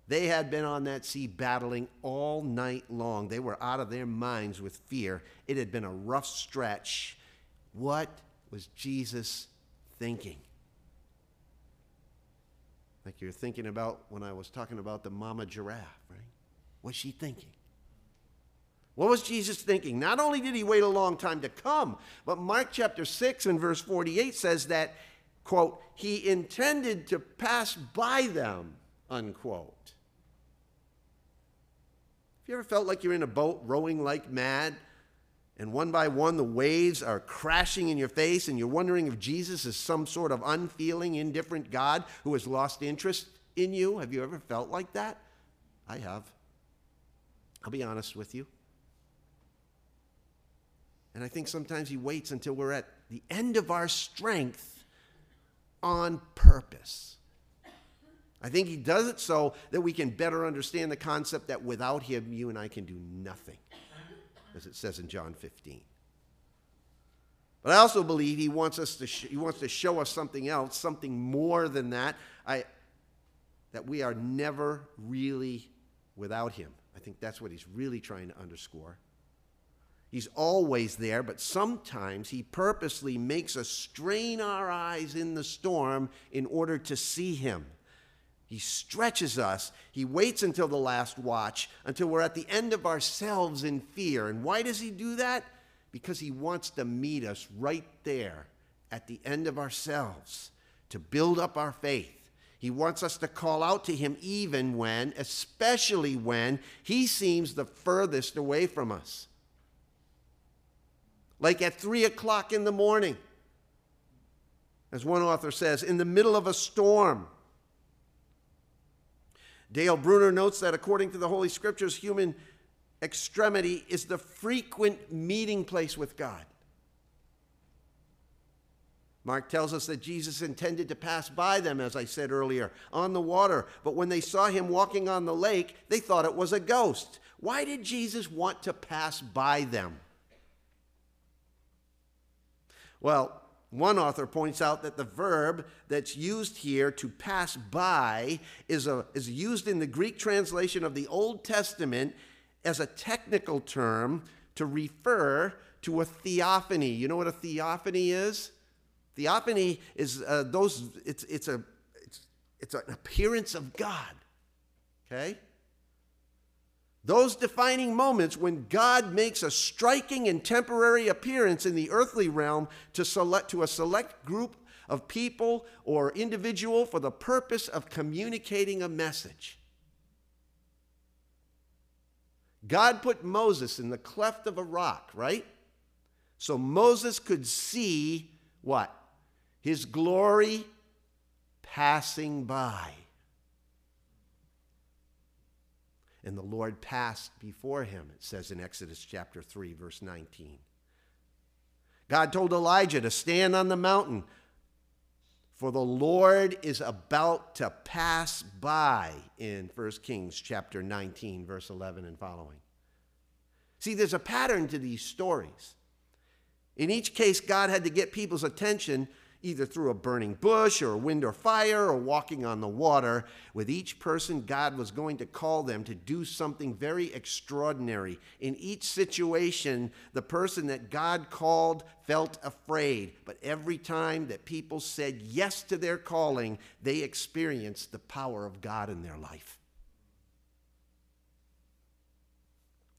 They had been on that sea battling all night long. They were out of their minds with fear. It had been a rough stretch. What was Jesus thinking? Like you're thinking about when I was talking about the mama giraffe, right? What's she thinking? What was Jesus thinking? Not only did he wait a long time to come, but Mark chapter 6 and verse 48 says that, quote, he intended to pass by them, unquote. Have you ever felt like you're in a boat rowing like mad, and one by one the waves are crashing in your face, and you're wondering if Jesus is some sort of unfeeling, indifferent God who has lost interest in you? Have you ever felt like that? I have. I'll be honest with you. And I think sometimes He waits until we're at the end of our strength on purpose. I think he does it so that we can better understand the concept that without him, you and I can do nothing, as it says in John 15. But I also believe he wants us to sh- he wants to show us something else, something more than that. I that we are never really without him. I think that's what he's really trying to underscore. He's always there, but sometimes he purposely makes us strain our eyes in the storm in order to see him. He stretches us. He waits until the last watch, until we're at the end of ourselves in fear. And why does he do that? Because he wants to meet us right there at the end of ourselves to build up our faith. He wants us to call out to him even when, especially when, he seems the furthest away from us. Like at three o'clock in the morning, as one author says, in the middle of a storm Dale Bruner notes that according to the Holy Scriptures, human extremity is the frequent meeting place with God. Mark tells us that Jesus intended to pass by them, as I said earlier, on the water. But when they saw him walking on the lake, they thought it was a ghost. Why did Jesus want to pass by them? Well, one author points out that the verb that's used here to pass by is, a, is used in the Greek translation of the Old Testament as a technical term to refer to a theophany. You know what a theophany is? Theophany is uh, those, it's, it's, a, it's, it's an appearance of God. Okay? Those defining moments when God makes a striking and temporary appearance in the earthly realm to, select, to a select group of people or individual for the purpose of communicating a message. God put Moses in the cleft of a rock, right? So Moses could see what? His glory passing by. And the Lord passed before him, it says in Exodus chapter 3, verse 19. God told Elijah to stand on the mountain, for the Lord is about to pass by in 1 Kings chapter 19, verse 11 and following. See, there's a pattern to these stories. In each case, God had to get people's attention either through a burning bush or wind or fire or walking on the water. With each person, God was going to call them to do something very extraordinary. In each situation, the person that God called felt afraid. But every time that people said yes to their calling, they experienced the power of God in their life.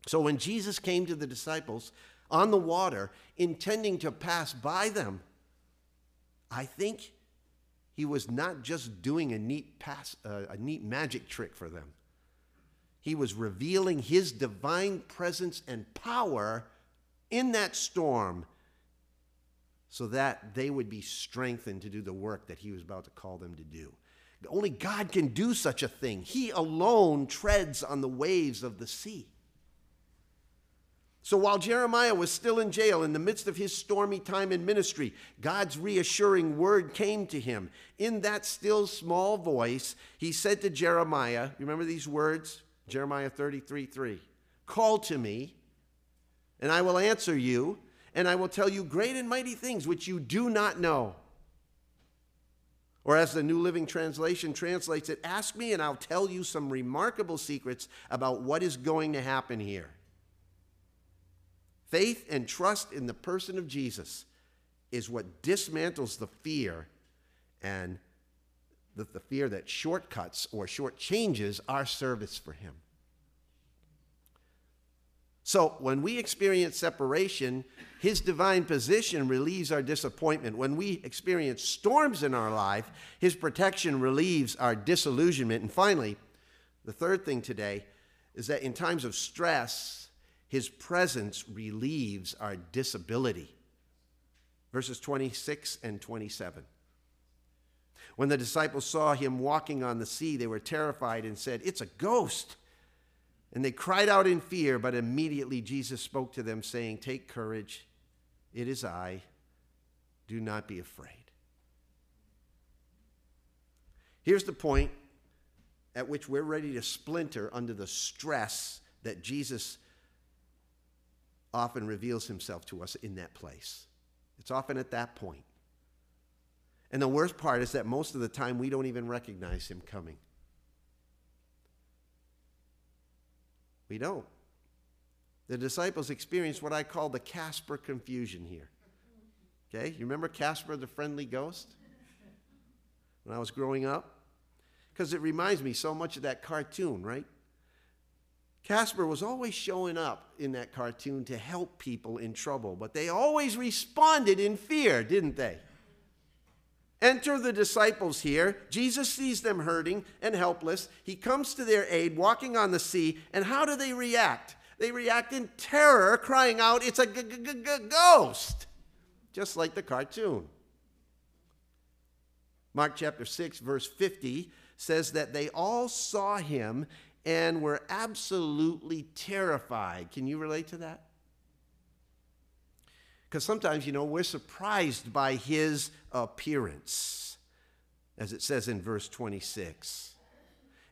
So when Jesus came to the disciples on the water, intending to pass by them, I think he was not just doing a neat pass, uh, a neat magic trick for them. He was revealing his divine presence and power in that storm so that they would be strengthened to do the work that he was about to call them to do. Only God can do such a thing. He alone treads on the waves of the sea. So while Jeremiah was still in jail in the midst of his stormy time in ministry, God's reassuring word came to him. In that still small voice, he said to Jeremiah, remember these words? Jeremiah 33 3. Call to me, and I will answer you, and I will tell you great and mighty things which you do not know. Or as the New Living Translation translates it, ask me, and I'll tell you some remarkable secrets about what is going to happen here. Faith and trust in the person of Jesus is what dismantles the fear and the, the fear that shortcuts or shortchanges our service for Him. So when we experience separation, His divine position relieves our disappointment. When we experience storms in our life, His protection relieves our disillusionment. And finally, the third thing today is that in times of stress, his presence relieves our disability. Verses 26 and 27. When the disciples saw him walking on the sea, they were terrified and said, It's a ghost. And they cried out in fear, but immediately Jesus spoke to them, saying, Take courage, it is I. Do not be afraid. Here's the point at which we're ready to splinter under the stress that Jesus often reveals himself to us in that place. It's often at that point. And the worst part is that most of the time we don't even recognize him coming. We don't. The disciples experienced what I call the Casper confusion here. Okay? You remember Casper the friendly ghost? When I was growing up? Because it reminds me so much of that cartoon, right? Casper was always showing up in that cartoon to help people in trouble, but they always responded in fear, didn't they? Enter the disciples here. Jesus sees them hurting and helpless. He comes to their aid, walking on the sea, and how do they react? They react in terror, crying out, It's a ghost! Just like the cartoon. Mark chapter 6, verse 50 says that they all saw him and were absolutely terrified. Can you relate to that? Because sometimes, you know, we're surprised by his appearance, as it says in verse 26.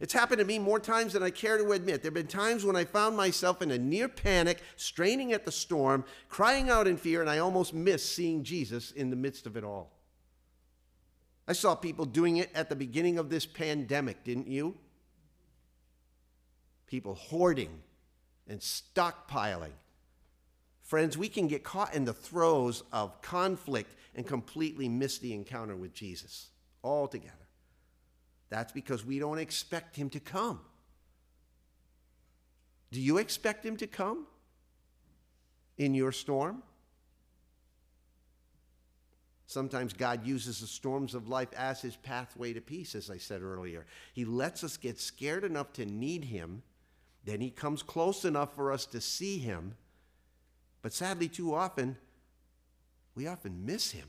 It's happened to me more times than I care to admit. There have been times when I found myself in a near panic, straining at the storm, crying out in fear, and I almost missed seeing Jesus in the midst of it all. I saw people doing it at the beginning of this pandemic, didn't you? People hoarding and stockpiling. Friends, we can get caught in the throes of conflict and completely miss the encounter with Jesus altogether. That's because we don't expect him to come. Do you expect him to come in your storm? Sometimes God uses the storms of life as his pathway to peace, as I said earlier. He lets us get scared enough to need him then he comes close enough for us to see him. But sadly, too often, we often miss him.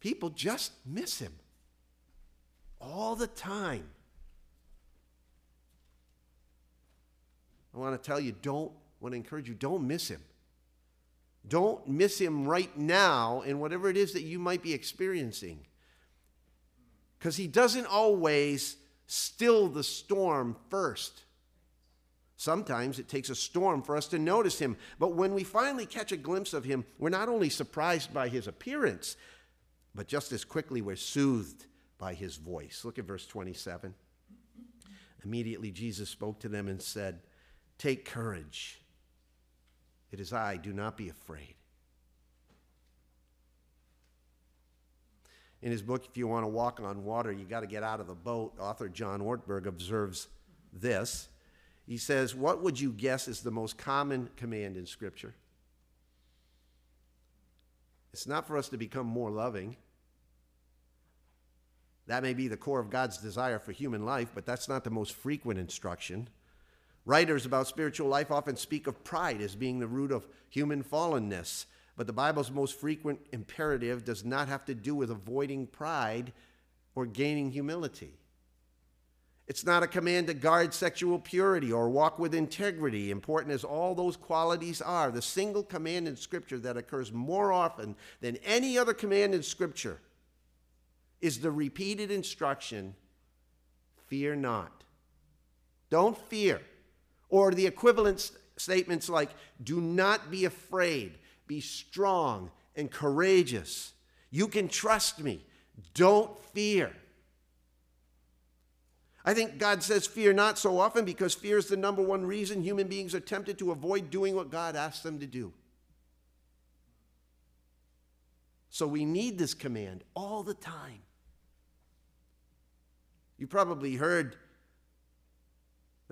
People just miss him all the time. I want to tell you, don't, want to encourage you, don't miss him. Don't miss him right now in whatever it is that you might be experiencing. Because he doesn't always still the storm first. Sometimes it takes a storm for us to notice him, but when we finally catch a glimpse of him, we're not only surprised by his appearance, but just as quickly we're soothed by his voice. Look at verse 27. Immediately Jesus spoke to them and said, Take courage. It is I, do not be afraid. In his book, If You Want to Walk on Water, You Got to Get Out of the Boat, author John Ortberg observes this. He says, What would you guess is the most common command in Scripture? It's not for us to become more loving. That may be the core of God's desire for human life, but that's not the most frequent instruction. Writers about spiritual life often speak of pride as being the root of human fallenness, but the Bible's most frequent imperative does not have to do with avoiding pride or gaining humility. It's not a command to guard sexual purity or walk with integrity, important as all those qualities are. The single command in Scripture that occurs more often than any other command in Scripture is the repeated instruction fear not. Don't fear. Or the equivalent statements like do not be afraid, be strong and courageous. You can trust me. Don't fear. I think God says fear not so often because fear is the number one reason human beings are tempted to avoid doing what God asks them to do. So we need this command all the time. You probably heard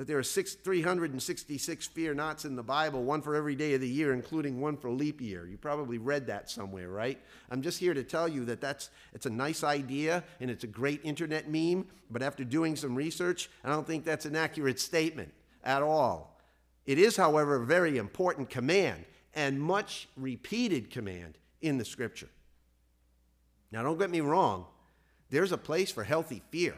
that there are six, 366 fear nots in the Bible, one for every day of the year, including one for leap year. You probably read that somewhere, right? I'm just here to tell you that that's it's a nice idea and it's a great internet meme, but after doing some research, I don't think that's an accurate statement at all. It is, however, a very important command and much repeated command in the scripture. Now, don't get me wrong, there's a place for healthy fear?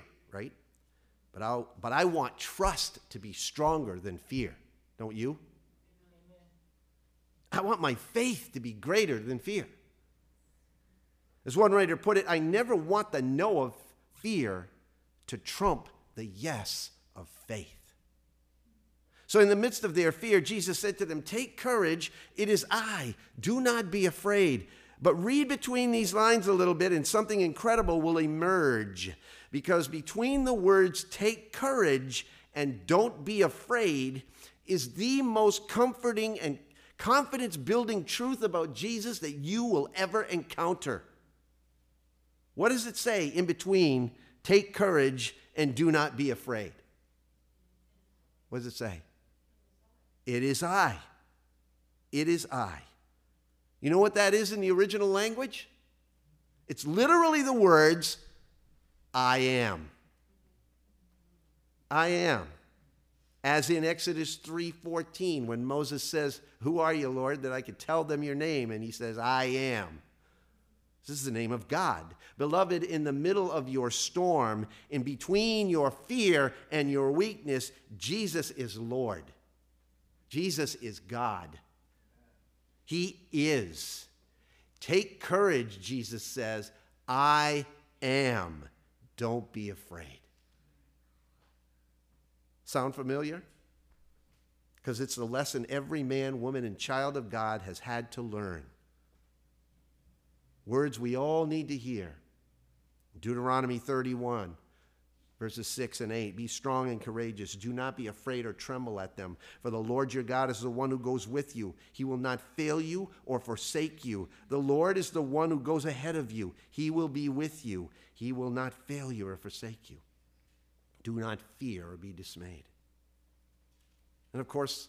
But, I'll, but I want trust to be stronger than fear. Don't you? I want my faith to be greater than fear. As one writer put it, I never want the no of fear to trump the yes of faith. So, in the midst of their fear, Jesus said to them, Take courage, it is I. Do not be afraid. But read between these lines a little bit, and something incredible will emerge. Because between the words take courage and don't be afraid is the most comforting and confidence building truth about Jesus that you will ever encounter. What does it say in between take courage and do not be afraid? What does it say? It is I. It is I. You know what that is in the original language? It's literally the words, I am. I am. As in Exodus 3:14 when Moses says, "Who are you, Lord, that I could tell them your name?" and he says, "I am." This is the name of God. Beloved, in the middle of your storm, in between your fear and your weakness, Jesus is Lord. Jesus is God. He is. Take courage, Jesus says. I am. Don't be afraid. Sound familiar? Because it's the lesson every man, woman, and child of God has had to learn. Words we all need to hear. Deuteronomy 31, verses 6 and 8. Be strong and courageous. Do not be afraid or tremble at them, for the Lord your God is the one who goes with you. He will not fail you or forsake you. The Lord is the one who goes ahead of you. He will be with you. He will not fail you or forsake you. Do not fear or be dismayed. And of course,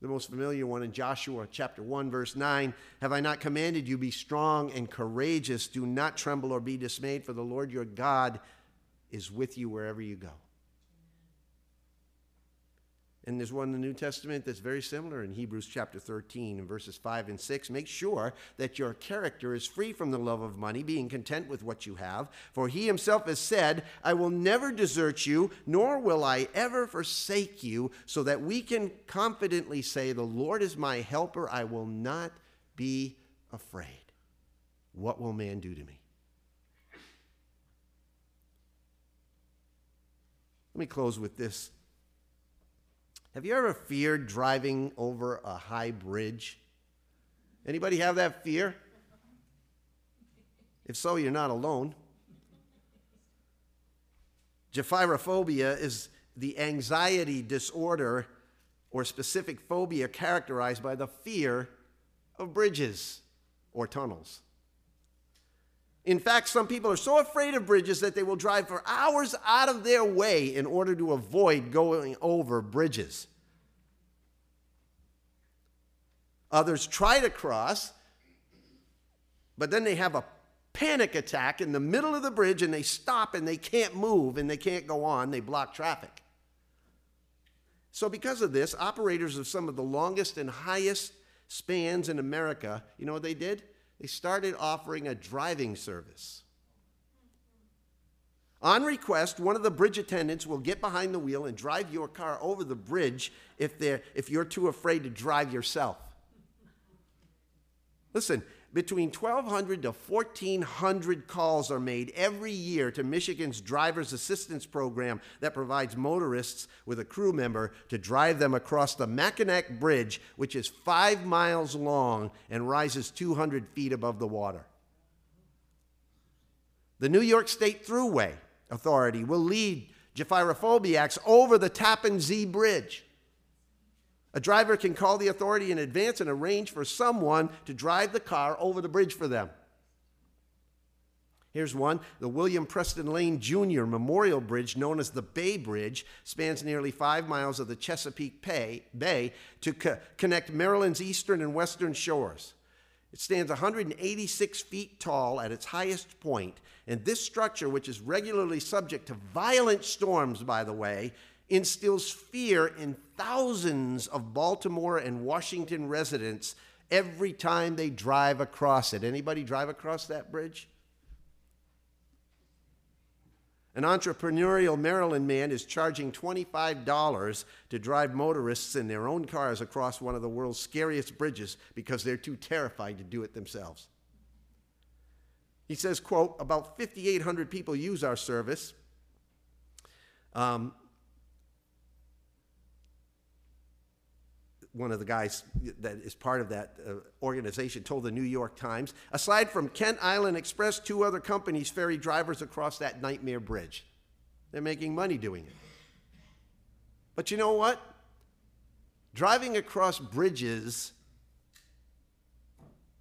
the most familiar one in Joshua chapter 1, verse 9 Have I not commanded you, be strong and courageous? Do not tremble or be dismayed, for the Lord your God is with you wherever you go. And there's one in the New Testament that's very similar in Hebrews chapter 13 and verses 5 and 6. Make sure that your character is free from the love of money, being content with what you have. For he himself has said, I will never desert you, nor will I ever forsake you, so that we can confidently say, The Lord is my helper. I will not be afraid. What will man do to me? Let me close with this. Have you ever feared driving over a high bridge? Anybody have that fear? If so, you're not alone. Gephyrophobia is the anxiety disorder or specific phobia characterized by the fear of bridges or tunnels. In fact, some people are so afraid of bridges that they will drive for hours out of their way in order to avoid going over bridges. Others try to cross, but then they have a panic attack in the middle of the bridge and they stop and they can't move and they can't go on, they block traffic. So, because of this, operators of some of the longest and highest spans in America, you know what they did? They started offering a driving service. On request, one of the bridge attendants will get behind the wheel and drive your car over the bridge if, if you're too afraid to drive yourself. Listen, between 1,200 to 1,400 calls are made every year to Michigan's driver's assistance program that provides motorists with a crew member to drive them across the Mackinac Bridge, which is five miles long and rises 200 feet above the water. The New York State Thruway Authority will lead gephyrophobiacs over the Tappan Zee Bridge. A driver can call the authority in advance and arrange for someone to drive the car over the bridge for them. Here's one. The William Preston Lane Jr. Memorial Bridge, known as the Bay Bridge, spans nearly five miles of the Chesapeake Bay to co- connect Maryland's eastern and western shores. It stands 186 feet tall at its highest point, and this structure, which is regularly subject to violent storms, by the way, instills fear in thousands of Baltimore and Washington residents every time they drive across it. Anybody drive across that bridge? An entrepreneurial Maryland man is charging $25 to drive motorists in their own cars across one of the world's scariest bridges because they're too terrified to do it themselves. He says, quote, about 5,800 people use our service. Um, one of the guys that is part of that uh, organization told the New York Times. Aside from Kent Island Express, two other companies ferry drivers across that nightmare bridge. They're making money doing it. But you know what? Driving across bridges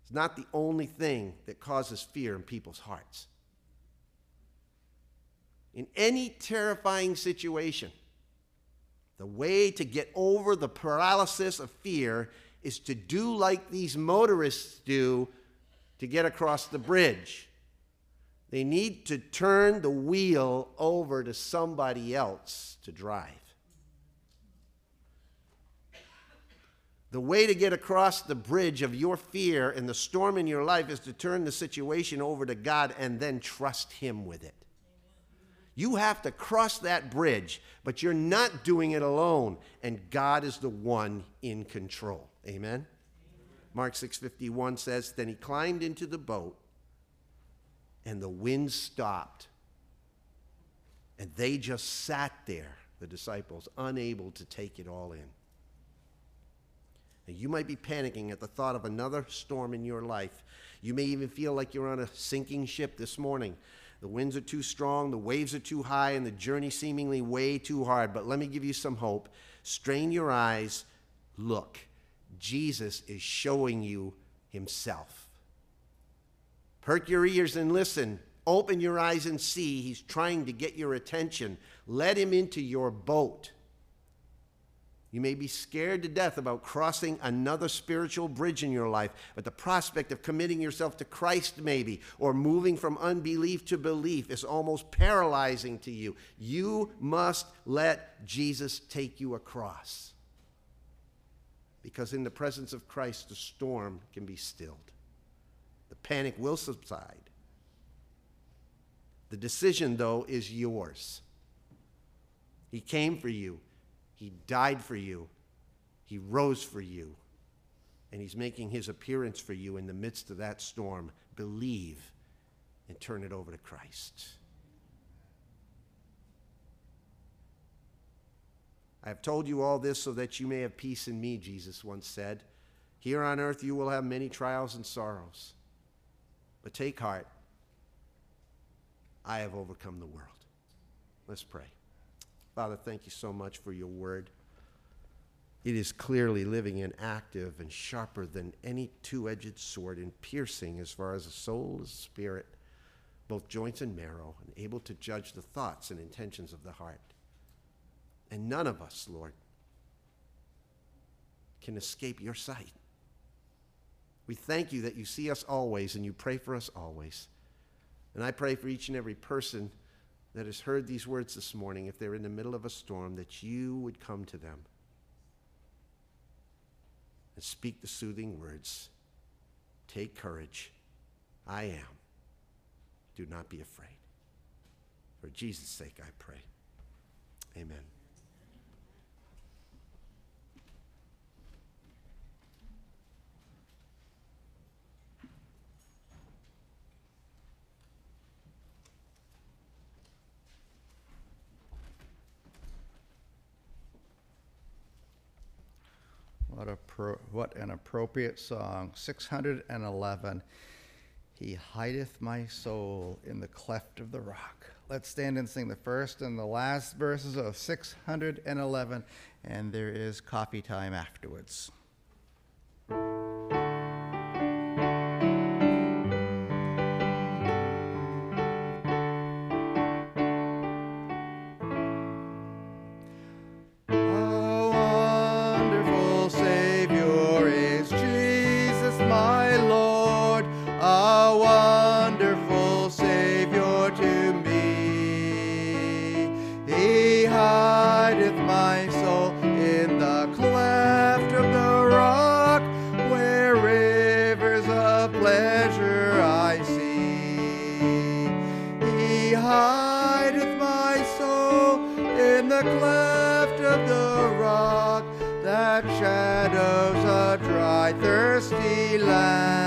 is not the only thing that causes fear in people's hearts. In any terrifying situation, the way to get over the paralysis of fear is to do like these motorists do to get across the bridge. They need to turn the wheel over to somebody else to drive. The way to get across the bridge of your fear and the storm in your life is to turn the situation over to God and then trust Him with it. You have to cross that bridge, but you're not doing it alone, and God is the one in control. Amen. Mark 6:51 says, "Then he climbed into the boat, and the wind stopped. And they just sat there, the disciples, unable to take it all in." Now, you might be panicking at the thought of another storm in your life. You may even feel like you're on a sinking ship this morning. The winds are too strong, the waves are too high, and the journey seemingly way too hard. But let me give you some hope. Strain your eyes, look. Jesus is showing you himself. Perk your ears and listen. Open your eyes and see. He's trying to get your attention. Let him into your boat. You may be scared to death about crossing another spiritual bridge in your life, but the prospect of committing yourself to Christ, maybe, or moving from unbelief to belief is almost paralyzing to you. You must let Jesus take you across. Because in the presence of Christ, the storm can be stilled, the panic will subside. The decision, though, is yours. He came for you. He died for you. He rose for you. And He's making His appearance for you in the midst of that storm. Believe and turn it over to Christ. I have told you all this so that you may have peace in me, Jesus once said. Here on earth you will have many trials and sorrows. But take heart. I have overcome the world. Let's pray. Father, thank you so much for your word. It is clearly living and active and sharper than any two edged sword and piercing as far as the soul is spirit, both joints and marrow, and able to judge the thoughts and intentions of the heart. And none of us, Lord, can escape your sight. We thank you that you see us always and you pray for us always. And I pray for each and every person that has heard these words this morning, if they're in the middle of a storm, that you would come to them and speak the soothing words Take courage. I am. Do not be afraid. For Jesus' sake, I pray. Amen. What, a pro- what an appropriate song. 611. He hideth my soul in the cleft of the rock. Let's stand and sing the first and the last verses of 611, and there is coffee time afterwards. life.